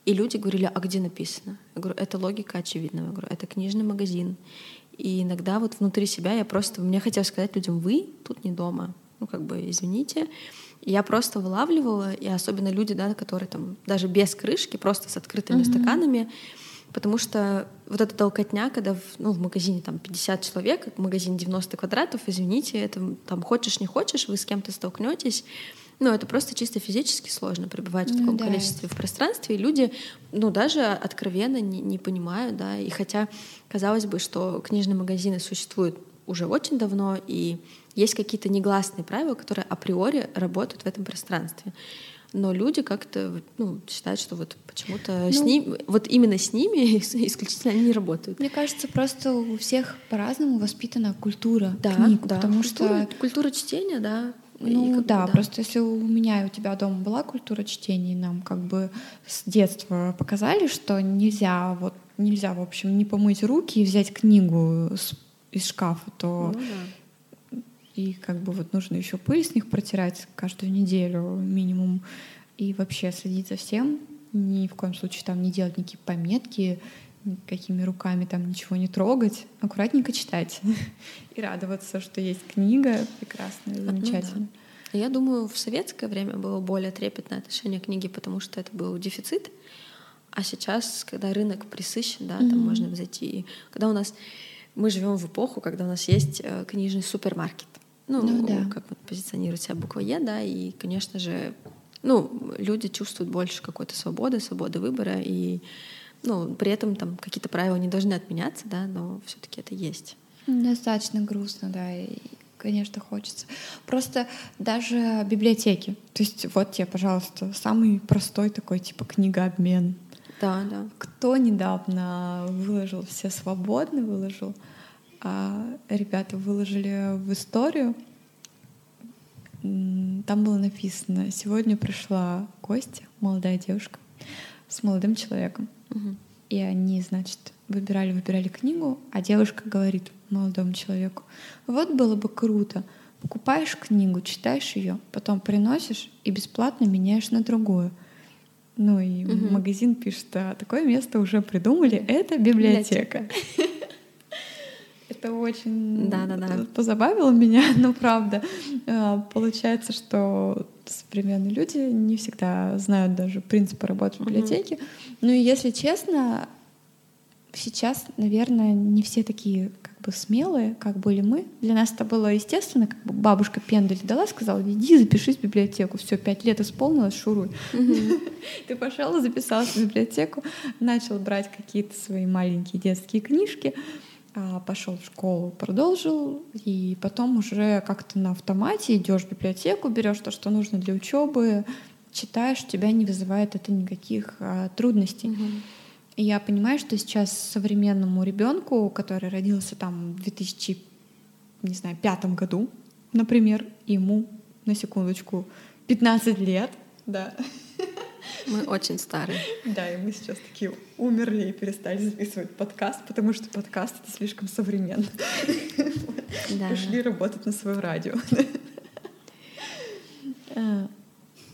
И люди говорили, а где написано? Я говорю, это логика очевидна. Я говорю, это книжный магазин. И иногда вот внутри себя я просто... Мне хотелось сказать людям, вы тут не дома. Ну, как бы, извините. И я просто вылавливала, и особенно люди, да, которые там даже без крышки, просто с открытыми Мгм. стаканами, потому что вот эта толкотня, когда в, ну, в магазине там 50 человек, магазин 90 квадратов, извините, это там хочешь, не хочешь, вы с кем-то столкнетесь, ну, это просто чисто физически сложно пребывать в Ну таком да. количестве в пространстве, и люди, ну, даже откровенно не, не понимают, да, и хотя казалось бы, что книжные магазины существуют уже очень давно, и есть какие-то негласные правила, которые априори работают в этом пространстве. Но люди как-то ну, считают, что вот почему-то с Ну. ним, вот именно с ними исключительно они не работают. Мне кажется, просто у всех по-разному воспитана культура Да, книг, да. потому культура, что культура чтения, да. Ну да, да, просто если у меня и у тебя дома была культура чтения, нам как бы с детства показали, что нельзя вот нельзя, в общем, не помыть руки и взять книгу с, из шкафа, то ну, да. И как бы вот нужно еще пыль с них протирать каждую неделю минимум и вообще следить за всем, ни в коем случае там не делать никакие пометки, никакими руками там ничего не трогать, аккуратненько читать и радоваться, что есть книга прекрасная, замечательная. Ну, да. Я думаю, в советское время было более трепетное отношение к книге, потому что это был дефицит. А сейчас, когда рынок присыщен, да, mm-hmm. там можно зайти. Когда у нас мы живем в эпоху, когда у нас есть э, книжный супермаркет. Ну, ну да. как вот позиционирует себя буква Е, да, и, конечно же, ну, люди чувствуют больше какой-то свободы, свободы выбора, и ну, при этом там какие-то правила не должны отменяться, да, но все-таки это есть. Достаточно грустно, да, и, конечно, хочется. Просто даже библиотеки. То есть вот тебе, пожалуйста, самый простой такой типа книгообмен. Да, да. Кто недавно выложил, все свободно выложил, ребята выложили в историю, там было написано, сегодня пришла Костя, молодая девушка, с молодым человеком. Угу. И они, значит, выбирали, выбирали книгу, а девушка говорит молодому человеку, вот было бы круто, покупаешь книгу, читаешь ее, потом приносишь и бесплатно меняешь на другую. Ну и угу. магазин пишет, а такое место уже придумали, это библиотека. Это очень да, да, да. позабавило меня, но правда. А, получается, что современные люди не всегда знают даже принципы работы в библиотеке. Ну и если честно, сейчас, наверное, не все такие как бы смелые, как были мы. Для нас это было естественно, как бы бабушка пендель дала, сказала, иди запишись в библиотеку. Все, пять лет исполнилось, шуруй. Ты пошел, записался в библиотеку, начал брать какие-то свои маленькие детские книжки, пошел в школу, продолжил, и потом уже как-то на автомате идешь в библиотеку, берешь то, что нужно для учебы, читаешь, тебя не вызывает это никаких а, трудностей. Угу. И я понимаю, что сейчас современному ребенку, который родился там в 2000, не знаю, пятом году, например, ему на секундочку 15 лет, да, мы очень старые. Да, и мы сейчас такие умерли и перестали записывать подкаст, потому что подкаст — это слишком современно. Да. Пошли работать на свое радио. А,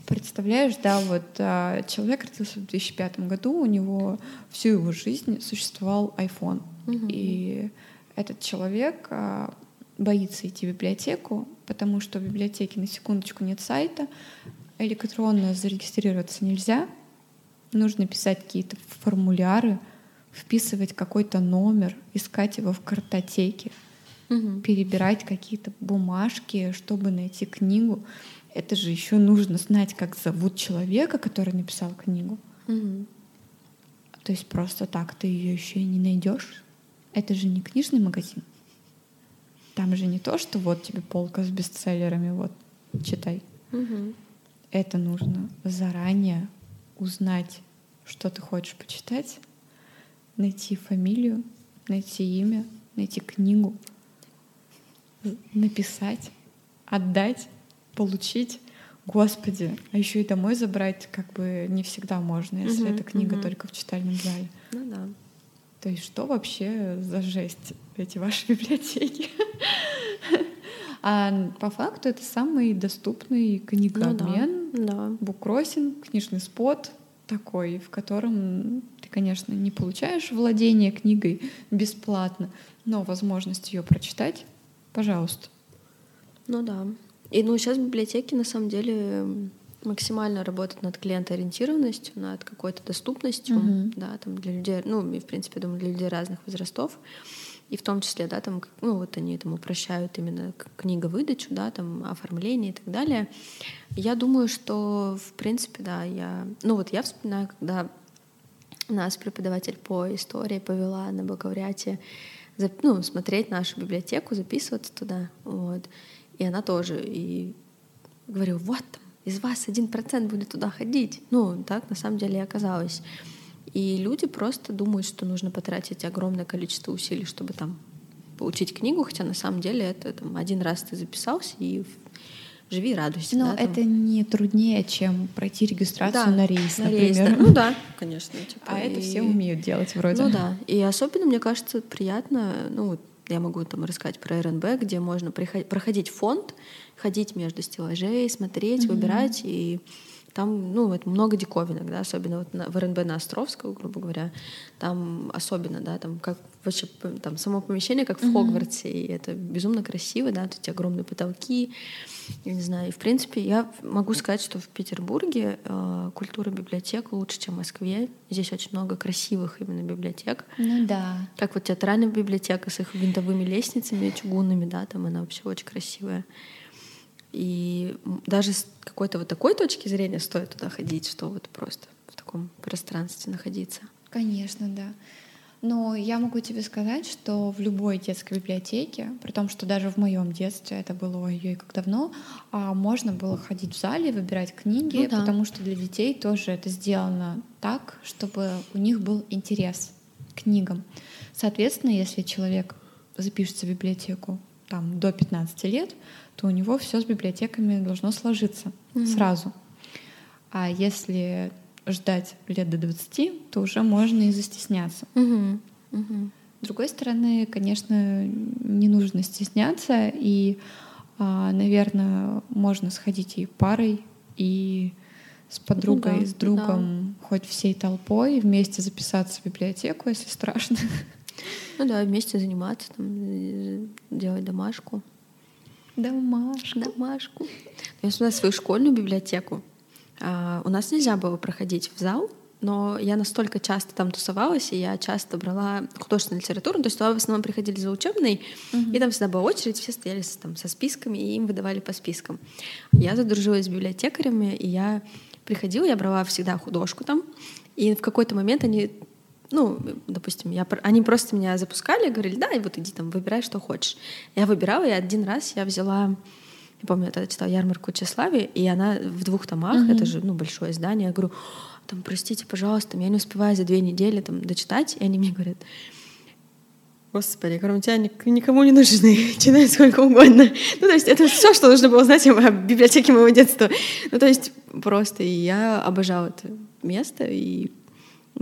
представляешь, да, вот а, человек родился в 2005 году, у него всю его жизнь существовал iPhone. И этот человек а, боится идти в библиотеку, потому что в библиотеке на секундочку нет сайта, электронно зарегистрироваться нельзя. Нужно писать какие-то формуляры, вписывать какой-то номер, искать его в картотеке, угу. перебирать какие-то бумажки, чтобы найти книгу. Это же еще нужно знать, как зовут человека, который написал книгу. Угу. То есть просто так ты ее еще и не найдешь. Это же не книжный магазин. Там же не то, что вот тебе полка с бестселлерами, вот читай. Угу это нужно заранее узнать, что ты хочешь почитать, найти фамилию, найти имя, найти книгу, написать, отдать, получить. Господи, а еще и домой забрать как бы не всегда можно, если uh-huh, эта книга uh-huh. только в читальном зале. Ну да. То есть что вообще за жесть эти ваши библиотеки? А по факту это самый доступный книгообмен, ну, да, да. буккроссинг, книжный спот такой, в котором ты, конечно, не получаешь владение книгой бесплатно, но возможность ее прочитать, пожалуйста. Ну да. И ну сейчас библиотеки на самом деле максимально работают над клиентоориентированностью, над какой-то доступностью, uh-huh. да, там для людей, ну, и, в принципе, думаю, для людей разных возрастов и в том числе, да, там, ну, вот они там упрощают именно книговыдачу, да, там, оформление и так далее. Я думаю, что, в принципе, да, я, ну, вот я вспоминаю, когда нас преподаватель по истории повела на бакалавриате ну, смотреть нашу библиотеку, записываться туда, вот. И она тоже, и говорю, вот там, из вас один процент будет туда ходить. Ну, так на самом деле и оказалось. И люди просто думают, что нужно потратить огромное количество усилий, чтобы там получить книгу, хотя на самом деле это там, один раз ты записался и живи и радуйся. Но да, там. это не труднее, чем пройти регистрацию Да, на рейс, на рейс, например. да. Ну да, конечно. типа, А это и- все умеют делать вроде. Ну да. И особенно, мне кажется, приятно, ну, вот я могу там рассказать про РНБ, где можно проходить фонд, ходить между стеллажей, смотреть, выбирать, и там, ну, вот много диковинок, да, особенно вот на- в РНБ на Островского, грубо говоря, там особенно, да, там как вообще там само помещение как в Хогвартсе, и это безумно красиво, да, тут эти огромные потолки, я не знаю, и в принципе я могу сказать, что в Петербурге э, культура библиотек лучше, чем в Москве, здесь очень много красивых именно библиотек, Ну да. как вот театральная библиотека с их винтовыми лестницами чугунными, да, там она вообще очень красивая. И даже с какой-то вот такой точки зрения стоит туда ходить, что вот просто в таком пространстве находиться. Конечно, да. Но я могу тебе сказать, что в любой детской библиотеке, при том, что даже в моем детстве это было ой как давно, а, можно было ходить в зале, выбирать книги, Ну да. потому что для детей тоже это сделано так, чтобы у них был интерес к книгам. Соответственно, если человек запишется в библиотеку там, до 15 лет, то у него все с библиотеками должно сложиться сразу. А если ждать лет до 20, то уже можно и застесняться. С другой стороны, конечно, не нужно стесняться, и, наверное, можно сходить и парой, и с подругой, Ну да, и с другом, хоть всей толпой, вместе записаться в библиотеку, если страшно. Ну да, вместе заниматься, там, э, делать домашку. Домашка. Домашку. Я вспоминаю свою школьную библиотеку. А, У нас нельзя было проходить в зал, но я настолько часто там тусовалась, и я часто брала художественную литературу, то есть туда в основном приходили за учебной, и там всегда была очередь, все стояли там, со списками, и им выдавали по спискам. Я задружилась с библиотекарями, и я приходила, я брала всегда художку там, и в какой-то момент они ну, допустим, я, они просто меня запускали, говорили, да, и вот иди там, выбирай, что хочешь. Я выбирала, и один раз я взяла, я помню, я тогда читала «Ярмарку тщеславия», и она в двух томах, это же, ну, большое издание, я говорю, там, простите, пожалуйста, я не успеваю за две недели там дочитать, и они мне говорят, Господи, кроме тебя ник- никому не нужны, читай сколько угодно. Ну, то есть это все, что нужно было знать о библиотеке моего детства. Ну, то есть просто я обожала это место, и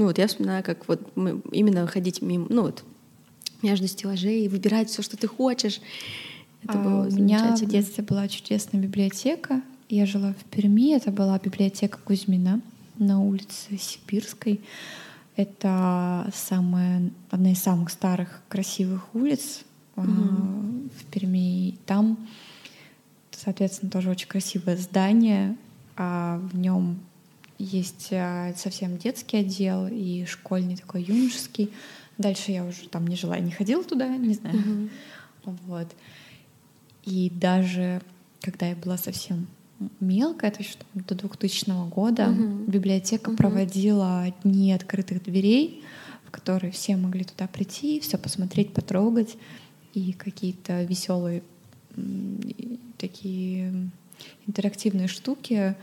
ну вот я вспоминаю, как вот мы именно ходить мимо, ну вот между стеллажей и выбирать все, что ты хочешь. Это А было у меня в детстве была чудесная библиотека. Я жила в Перми. Это была библиотека Кузьмина на улице Сибирской. Это самая, одна из самых старых красивых улиц а, в Перми. И там, соответственно, тоже очень красивое здание. А в нем есть а, совсем детский отдел и школьный такой юношеский. Дальше я уже там не жила, не ходила туда, не знаю. Вот. И даже когда я была совсем мелкая, еще там до 2000 года, Мгм. библиотека Мгм. проводила дни открытых дверей, в которые все могли туда прийти, все посмотреть, потрогать, и какие-то веселые такие интерактивные штуки,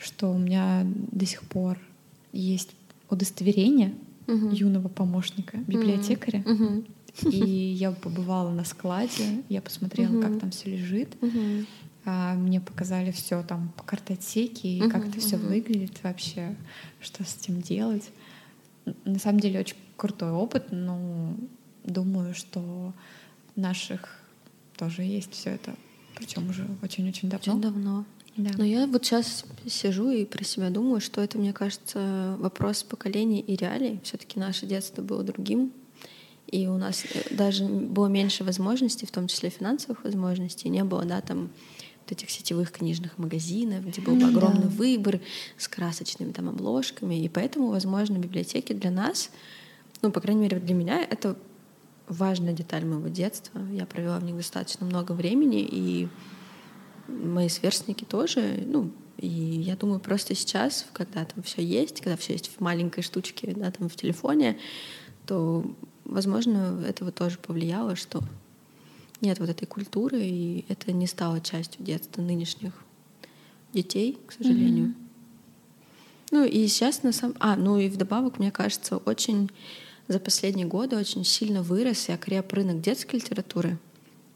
что у меня до сих пор есть удостоверение Мгм. юного помощника библиотекаря. Мгм. И я побывала на складе, я посмотрела, Мгм. как там все лежит. Мгм. А, мне показали все там по картотеке, и как Мгм, это все мгм. выглядит вообще, что с этим делать. На самом деле очень крутой опыт, но думаю, что наших тоже есть все это, причем уже очень-очень давно. Очень давно. Да. Но я вот сейчас сижу и про себя думаю, что это, мне кажется, вопрос поколения и реалий. Все-таки наше детство было другим, и у нас э, даже было меньше возможностей, в том числе финансовых возможностей, не было, да, там вот этих сетевых книжных магазинов, где был бы огромный да. выбор с красочными там обложками, и поэтому, возможно, библиотеки для нас, ну, по крайней мере, для меня это важная деталь моего детства. Я провела в них достаточно много времени, и мои сверстники тоже, ну, и я думаю, просто сейчас, когда там все есть, когда все есть в маленькой штучке, да, там в телефоне, то, возможно, этого тоже повлияло, что нет вот этой культуры, и это не стало частью детства нынешних детей, к сожалению. Мгм. Ну и сейчас на самом... А, ну и вдобавок, мне кажется, очень за последние годы очень сильно вырос и окреп рынок детской литературы.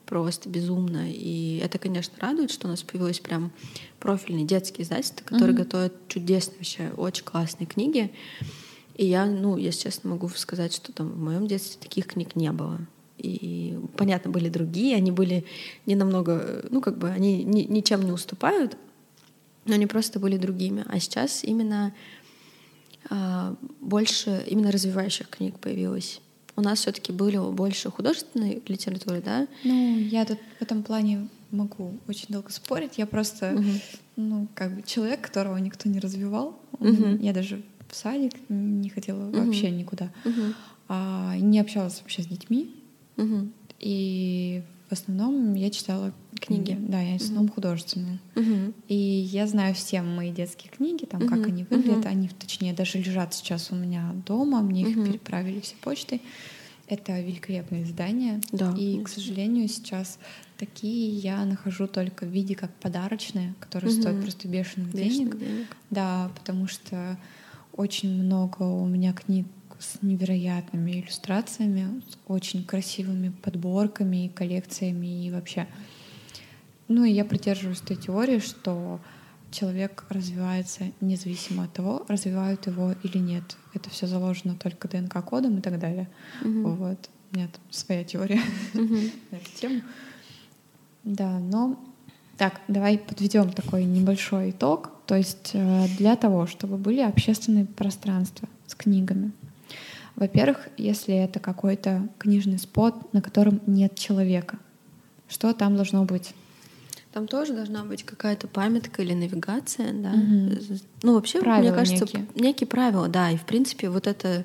Просто безумно. И это, конечно, радует, что у нас появилось прям профильный детский издательство, который mm-hmm. готовит чудесные вообще, очень классные книги. И я, ну, если честно, могу сказать, что там в моем детстве таких книг не было. И, понятно, были другие, они были не намного, ну, как бы, они ни, ничем не уступают, но они просто были другими. А сейчас именно а, больше именно развивающих книг появилось. У нас все-таки были больше художественной литературы, да? Ну, я тут в этом плане могу очень долго спорить. Я просто, угу. ну, как бы человек, которого никто не развивал. Угу. Я даже в садик не ходила угу. вообще никуда. Угу. А, не общалась вообще с детьми. Угу. И в основном я читала книги. Да, я основном угу. художественные. Угу. И я знаю все мои детские книги, там, угу. как они выглядят. Угу. Они, точнее, даже лежат сейчас у меня дома. Мне угу. их переправили все почтой. Это великолепные издания. Да. И, к сожалению, сейчас такие я нахожу только в виде как подарочные, которые угу. стоят просто бешеных, бешеных денег. денег. Да, потому что очень много у меня книг с невероятными иллюстрациями, с очень красивыми подборками и коллекциями и вообще. Ну и я придерживаюсь той теории, что человек развивается независимо от того, развивают его или нет. Это все заложено только ДНК-кодом и так далее. Угу. Вот. У меня там своя теория угу. на эту тему. Да, но так, давай подведем такой небольшой итог. То есть э, для того, чтобы были общественные пространства с книгами. Во-первых, если это какой-то книжный спот, на котором нет человека, что там должно быть? Там тоже должна быть какая-то памятка или навигация, да. Угу. Ну, вообще, правила мне кажется, некие. некие правила, да. И, в принципе, вот это,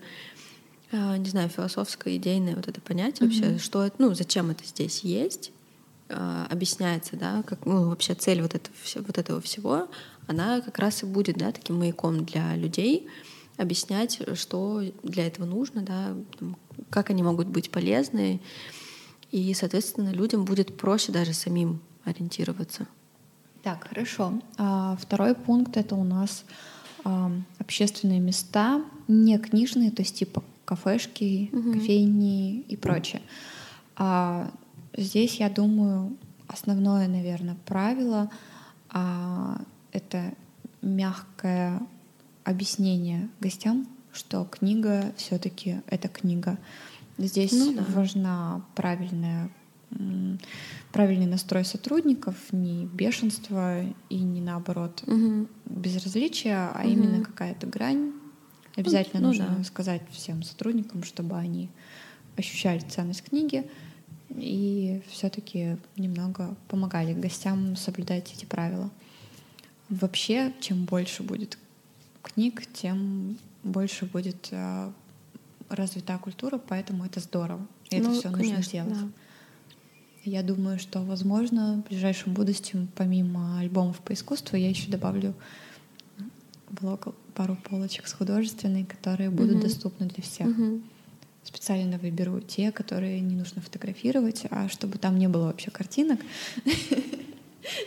э, не знаю, философское, идейное вот это понятие угу. вообще, что, ну, зачем это здесь есть, э, объясняется, да, как, ну, вообще цель вот, это, вот этого всего, она как раз и будет, да, таким маяком для людей, объяснять, что для этого нужно, да, как они могут быть полезны. И, соответственно, людям будет проще даже самим ориентироваться. Так, хорошо. А, второй пункт это у нас а, общественные места, не книжные, то есть типа кафешки, угу. кофейни и прочее. А, здесь, я думаю, основное, наверное, правило а, это мягкое объяснение гостям, что книга все-таки это книга. Здесь ну, да. важна правильная правильный настрой сотрудников, не бешенство и не наоборот угу. безразличие, а угу. именно какая-то грань. Обязательно ну, нужно да. сказать всем сотрудникам, чтобы они ощущали ценность книги и все-таки немного помогали гостям соблюдать эти правила. Вообще, чем больше будет книг, тем больше будет э, развита культура, поэтому это здорово. И ну, это все нужно сделать. Да. Я думаю, что, возможно, в ближайшем будущем, помимо альбомов по искусству, я еще добавлю блог пару полочек с художественной, которые будут угу. доступны для всех. Угу. Специально выберу те, которые не нужно фотографировать, а чтобы там не было вообще картинок.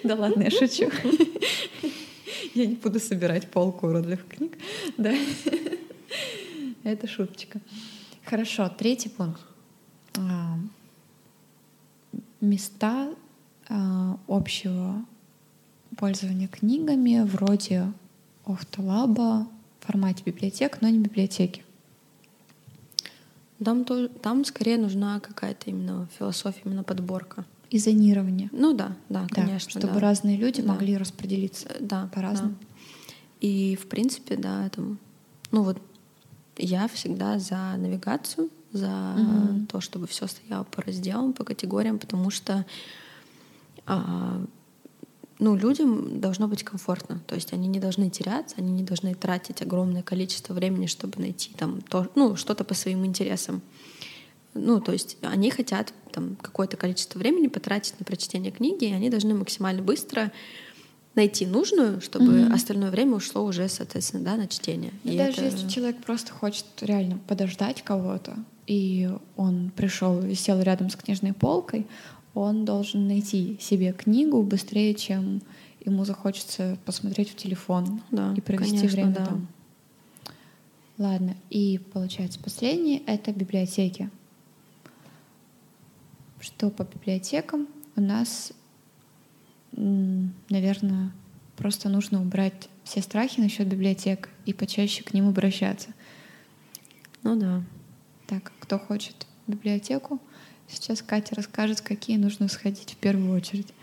Да ладно, я шучу. Я не буду собирать полку уродливых книг. Да. Это шуточка. Хорошо, третий пункт. Места а, общего пользования книгами вроде Охталаба в формате библиотек, но не библиотеки. Там, то, там скорее нужна какая-то именно философия, именно подборка. И зонирование. Ну да, да, да конечно. Чтобы да. разные люди да. могли распределиться э, да, по-разному. Да. И в принципе, да, там, ну вот я всегда за навигацию, за угу. то, чтобы все стояло по разделам, по категориям, потому что а, ну, людям должно быть комфортно. То есть они не должны теряться, они не должны тратить огромное количество времени, чтобы найти там то, ну, что-то по своим интересам. Ну, то есть они хотят там какое-то количество времени потратить на прочтение книги, и они должны максимально быстро найти нужную, чтобы mm-hmm. остальное время ушло уже, соответственно, да, на чтение. И даже это... если человек просто хочет реально подождать кого-то, и он пришел и сел рядом с книжной полкой, он должен найти себе книгу быстрее, чем ему захочется посмотреть в телефон да, и провести конечно, время да. там. Ладно, и получается последнее — это библиотеки. что по библиотекам у нас, наверное, просто нужно убрать все страхи насчет библиотек и почаще к ним обращаться. Ну да. Так, кто хочет библиотеку, сейчас Катя расскажет, какие нужно сходить в первую очередь.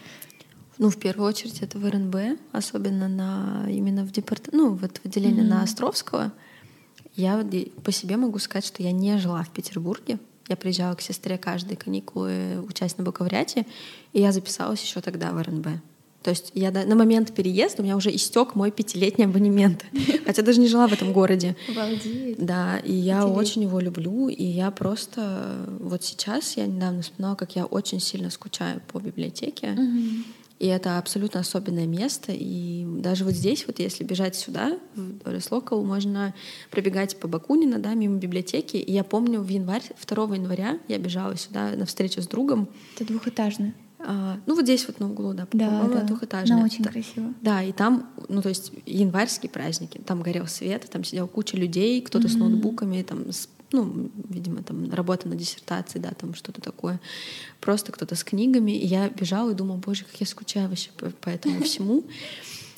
Ну, в первую очередь это в РНБ, особенно на именно в департ... ну, вот в отделении mm-hmm. на Островского. Я по себе могу сказать, что я не жила в Петербурге. Я приезжала к сестре каждые каникулы участь на бакалавриате, и я записалась еще тогда в РНБ. То есть я на момент переезда у меня уже истек мой пятилетний абонемент, хотя даже не жила в этом городе. Обалдеть. Да, и я очень его люблю, и я просто вот сейчас я недавно вспоминала, как я очень сильно скучаю по библиотеке. И это абсолютно особенное место. И даже вот здесь, вот если бежать сюда, в Дорис Локал, можно пробегать по Бакунина, да, мимо библиотеки. И я помню, в январь, 2 января я бежала сюда на встречу с другом. Это двухэтажный. А, ну вот здесь вот на углу, да, да, да. двухэтажная. Она очень да, красиво. Да, и там, ну то есть январские праздники, там горел свет, там сидела куча людей, кто-то mm-hmm. с ноутбуками, там, с, ну, видимо, там работа на диссертации, да, там что-то такое. Просто кто-то с книгами. И я бежала и думала, боже, как я скучаю вообще по, по этому всему.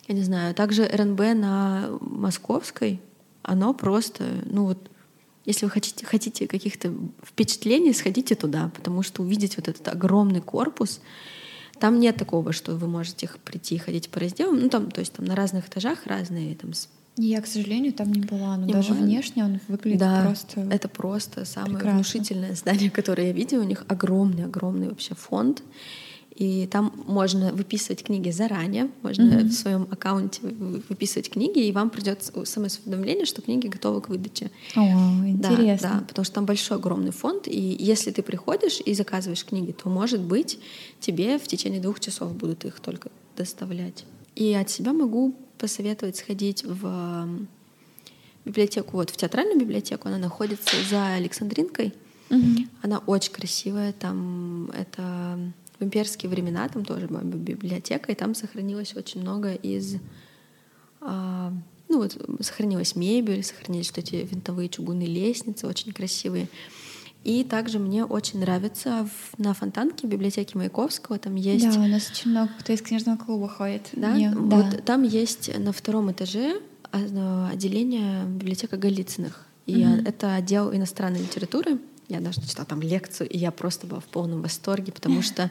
Я не знаю. Также РНБ на Московской, оно просто, ну вот если вы хотите, хотите каких-то впечатлений, сходите туда, потому что увидеть вот этот огромный корпус, там нет такого, что вы можете прийти и ходить по разделам. Ну, там, то есть там на разных этажах разные там, я, к сожалению, там не была, но не даже была. внешне он выглядит да, просто. Это просто самое прекрасно. внушительное здание, которое я видела. У них огромный-огромный вообще фонд. И там можно выписывать книги заранее, можно mm-hmm. в своем аккаунте выписывать книги, и вам придет смс-уведомление, что книги готовы к выдаче. О, интересно. Да, да, потому что там большой огромный фонд, и если ты приходишь и заказываешь книги, то, может быть, тебе в течение двух часов будут их только доставлять. И от себя могу посоветовать сходить в библиотеку, вот в театральную библиотеку, она находится за Александринкой. Mm-hmm. Она очень красивая, там это в имперские времена там тоже была библиотека, и там сохранилось очень много из... А, ну вот сохранилась мебель, сохранились вот эти винтовые чугунные лестницы, очень красивые. И также мне очень нравится в, на Фонтанке, в библиотеке Маяковского, там есть... Да, у нас очень много кто из книжного клуба ходит. Да? Мне, вот да. там есть на втором этаже отделение библиотека Голицыных. И mm-hmm. это отдел иностранной литературы. Я даже читала там лекцию, и я просто была в полном восторге, потому что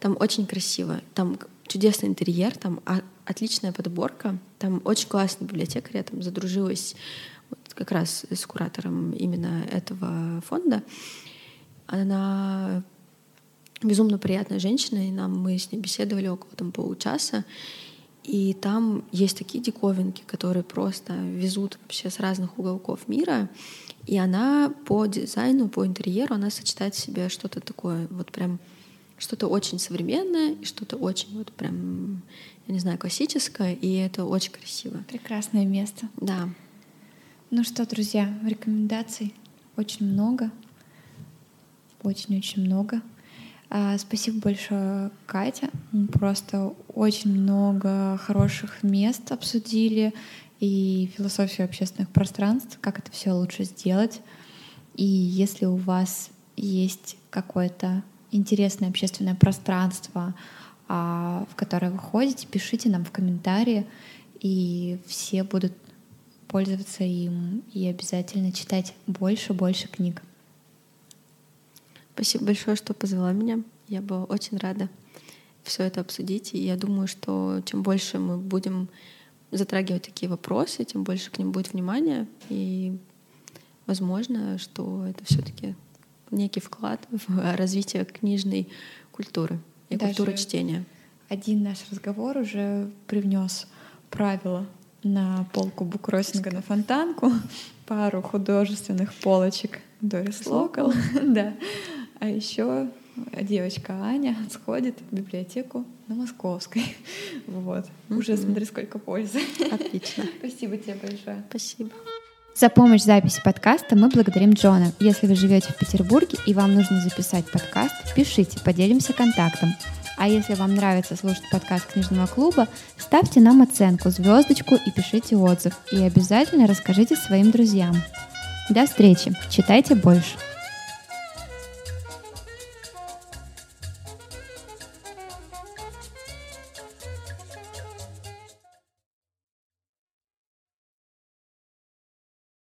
там очень красиво, там чудесный интерьер, там отличная подборка, там очень классный библиотекарь, я там задружилась вот как раз с куратором именно этого фонда. Она безумно приятная женщина, и нам мы с ней беседовали около там получаса. И там есть такие диковинки, которые просто везут вообще с разных уголков мира. И она по дизайну, по интерьеру, она сочетает в себе что-то такое, вот прям что-то очень современное и что-то очень вот прям, я не знаю, классическое, и это очень красиво. Прекрасное место. Да. Ну что, друзья, рекомендаций очень много. Очень-очень много. А, спасибо большое, Катя. Мы просто очень много хороших мест обсудили и философию общественных пространств, как это все лучше сделать. И если у вас есть какое-то интересное общественное пространство, а, в которое вы ходите, пишите нам в комментарии, и все будут пользоваться им и обязательно читать больше-больше книг. Спасибо большое, что позвала меня. Я была очень рада все это обсудить. И я думаю, что чем больше мы будем затрагивать такие вопросы, тем больше к ним будет внимания. И возможно, что это все-таки некий вклад в развитие книжной культуры и Даже культуры чтения. Один наш разговор уже привнес правила на полку буккроссинга на фонтанку, пару художественных полочек Дорис Локал, да, а еще девочка Аня сходит в библиотеку на Московской. Вот. Уже смотри, сколько пользы. Отлично. Спасибо тебе большое. Спасибо. За помощь в записи подкаста мы благодарим Джона. Если вы живете в Петербурге и вам нужно записать подкаст, пишите, поделимся контактом. А если вам нравится слушать подкаст книжного клуба, ставьте нам оценку, звездочку и пишите отзыв. И обязательно расскажите своим друзьям. До встречи! Читайте больше!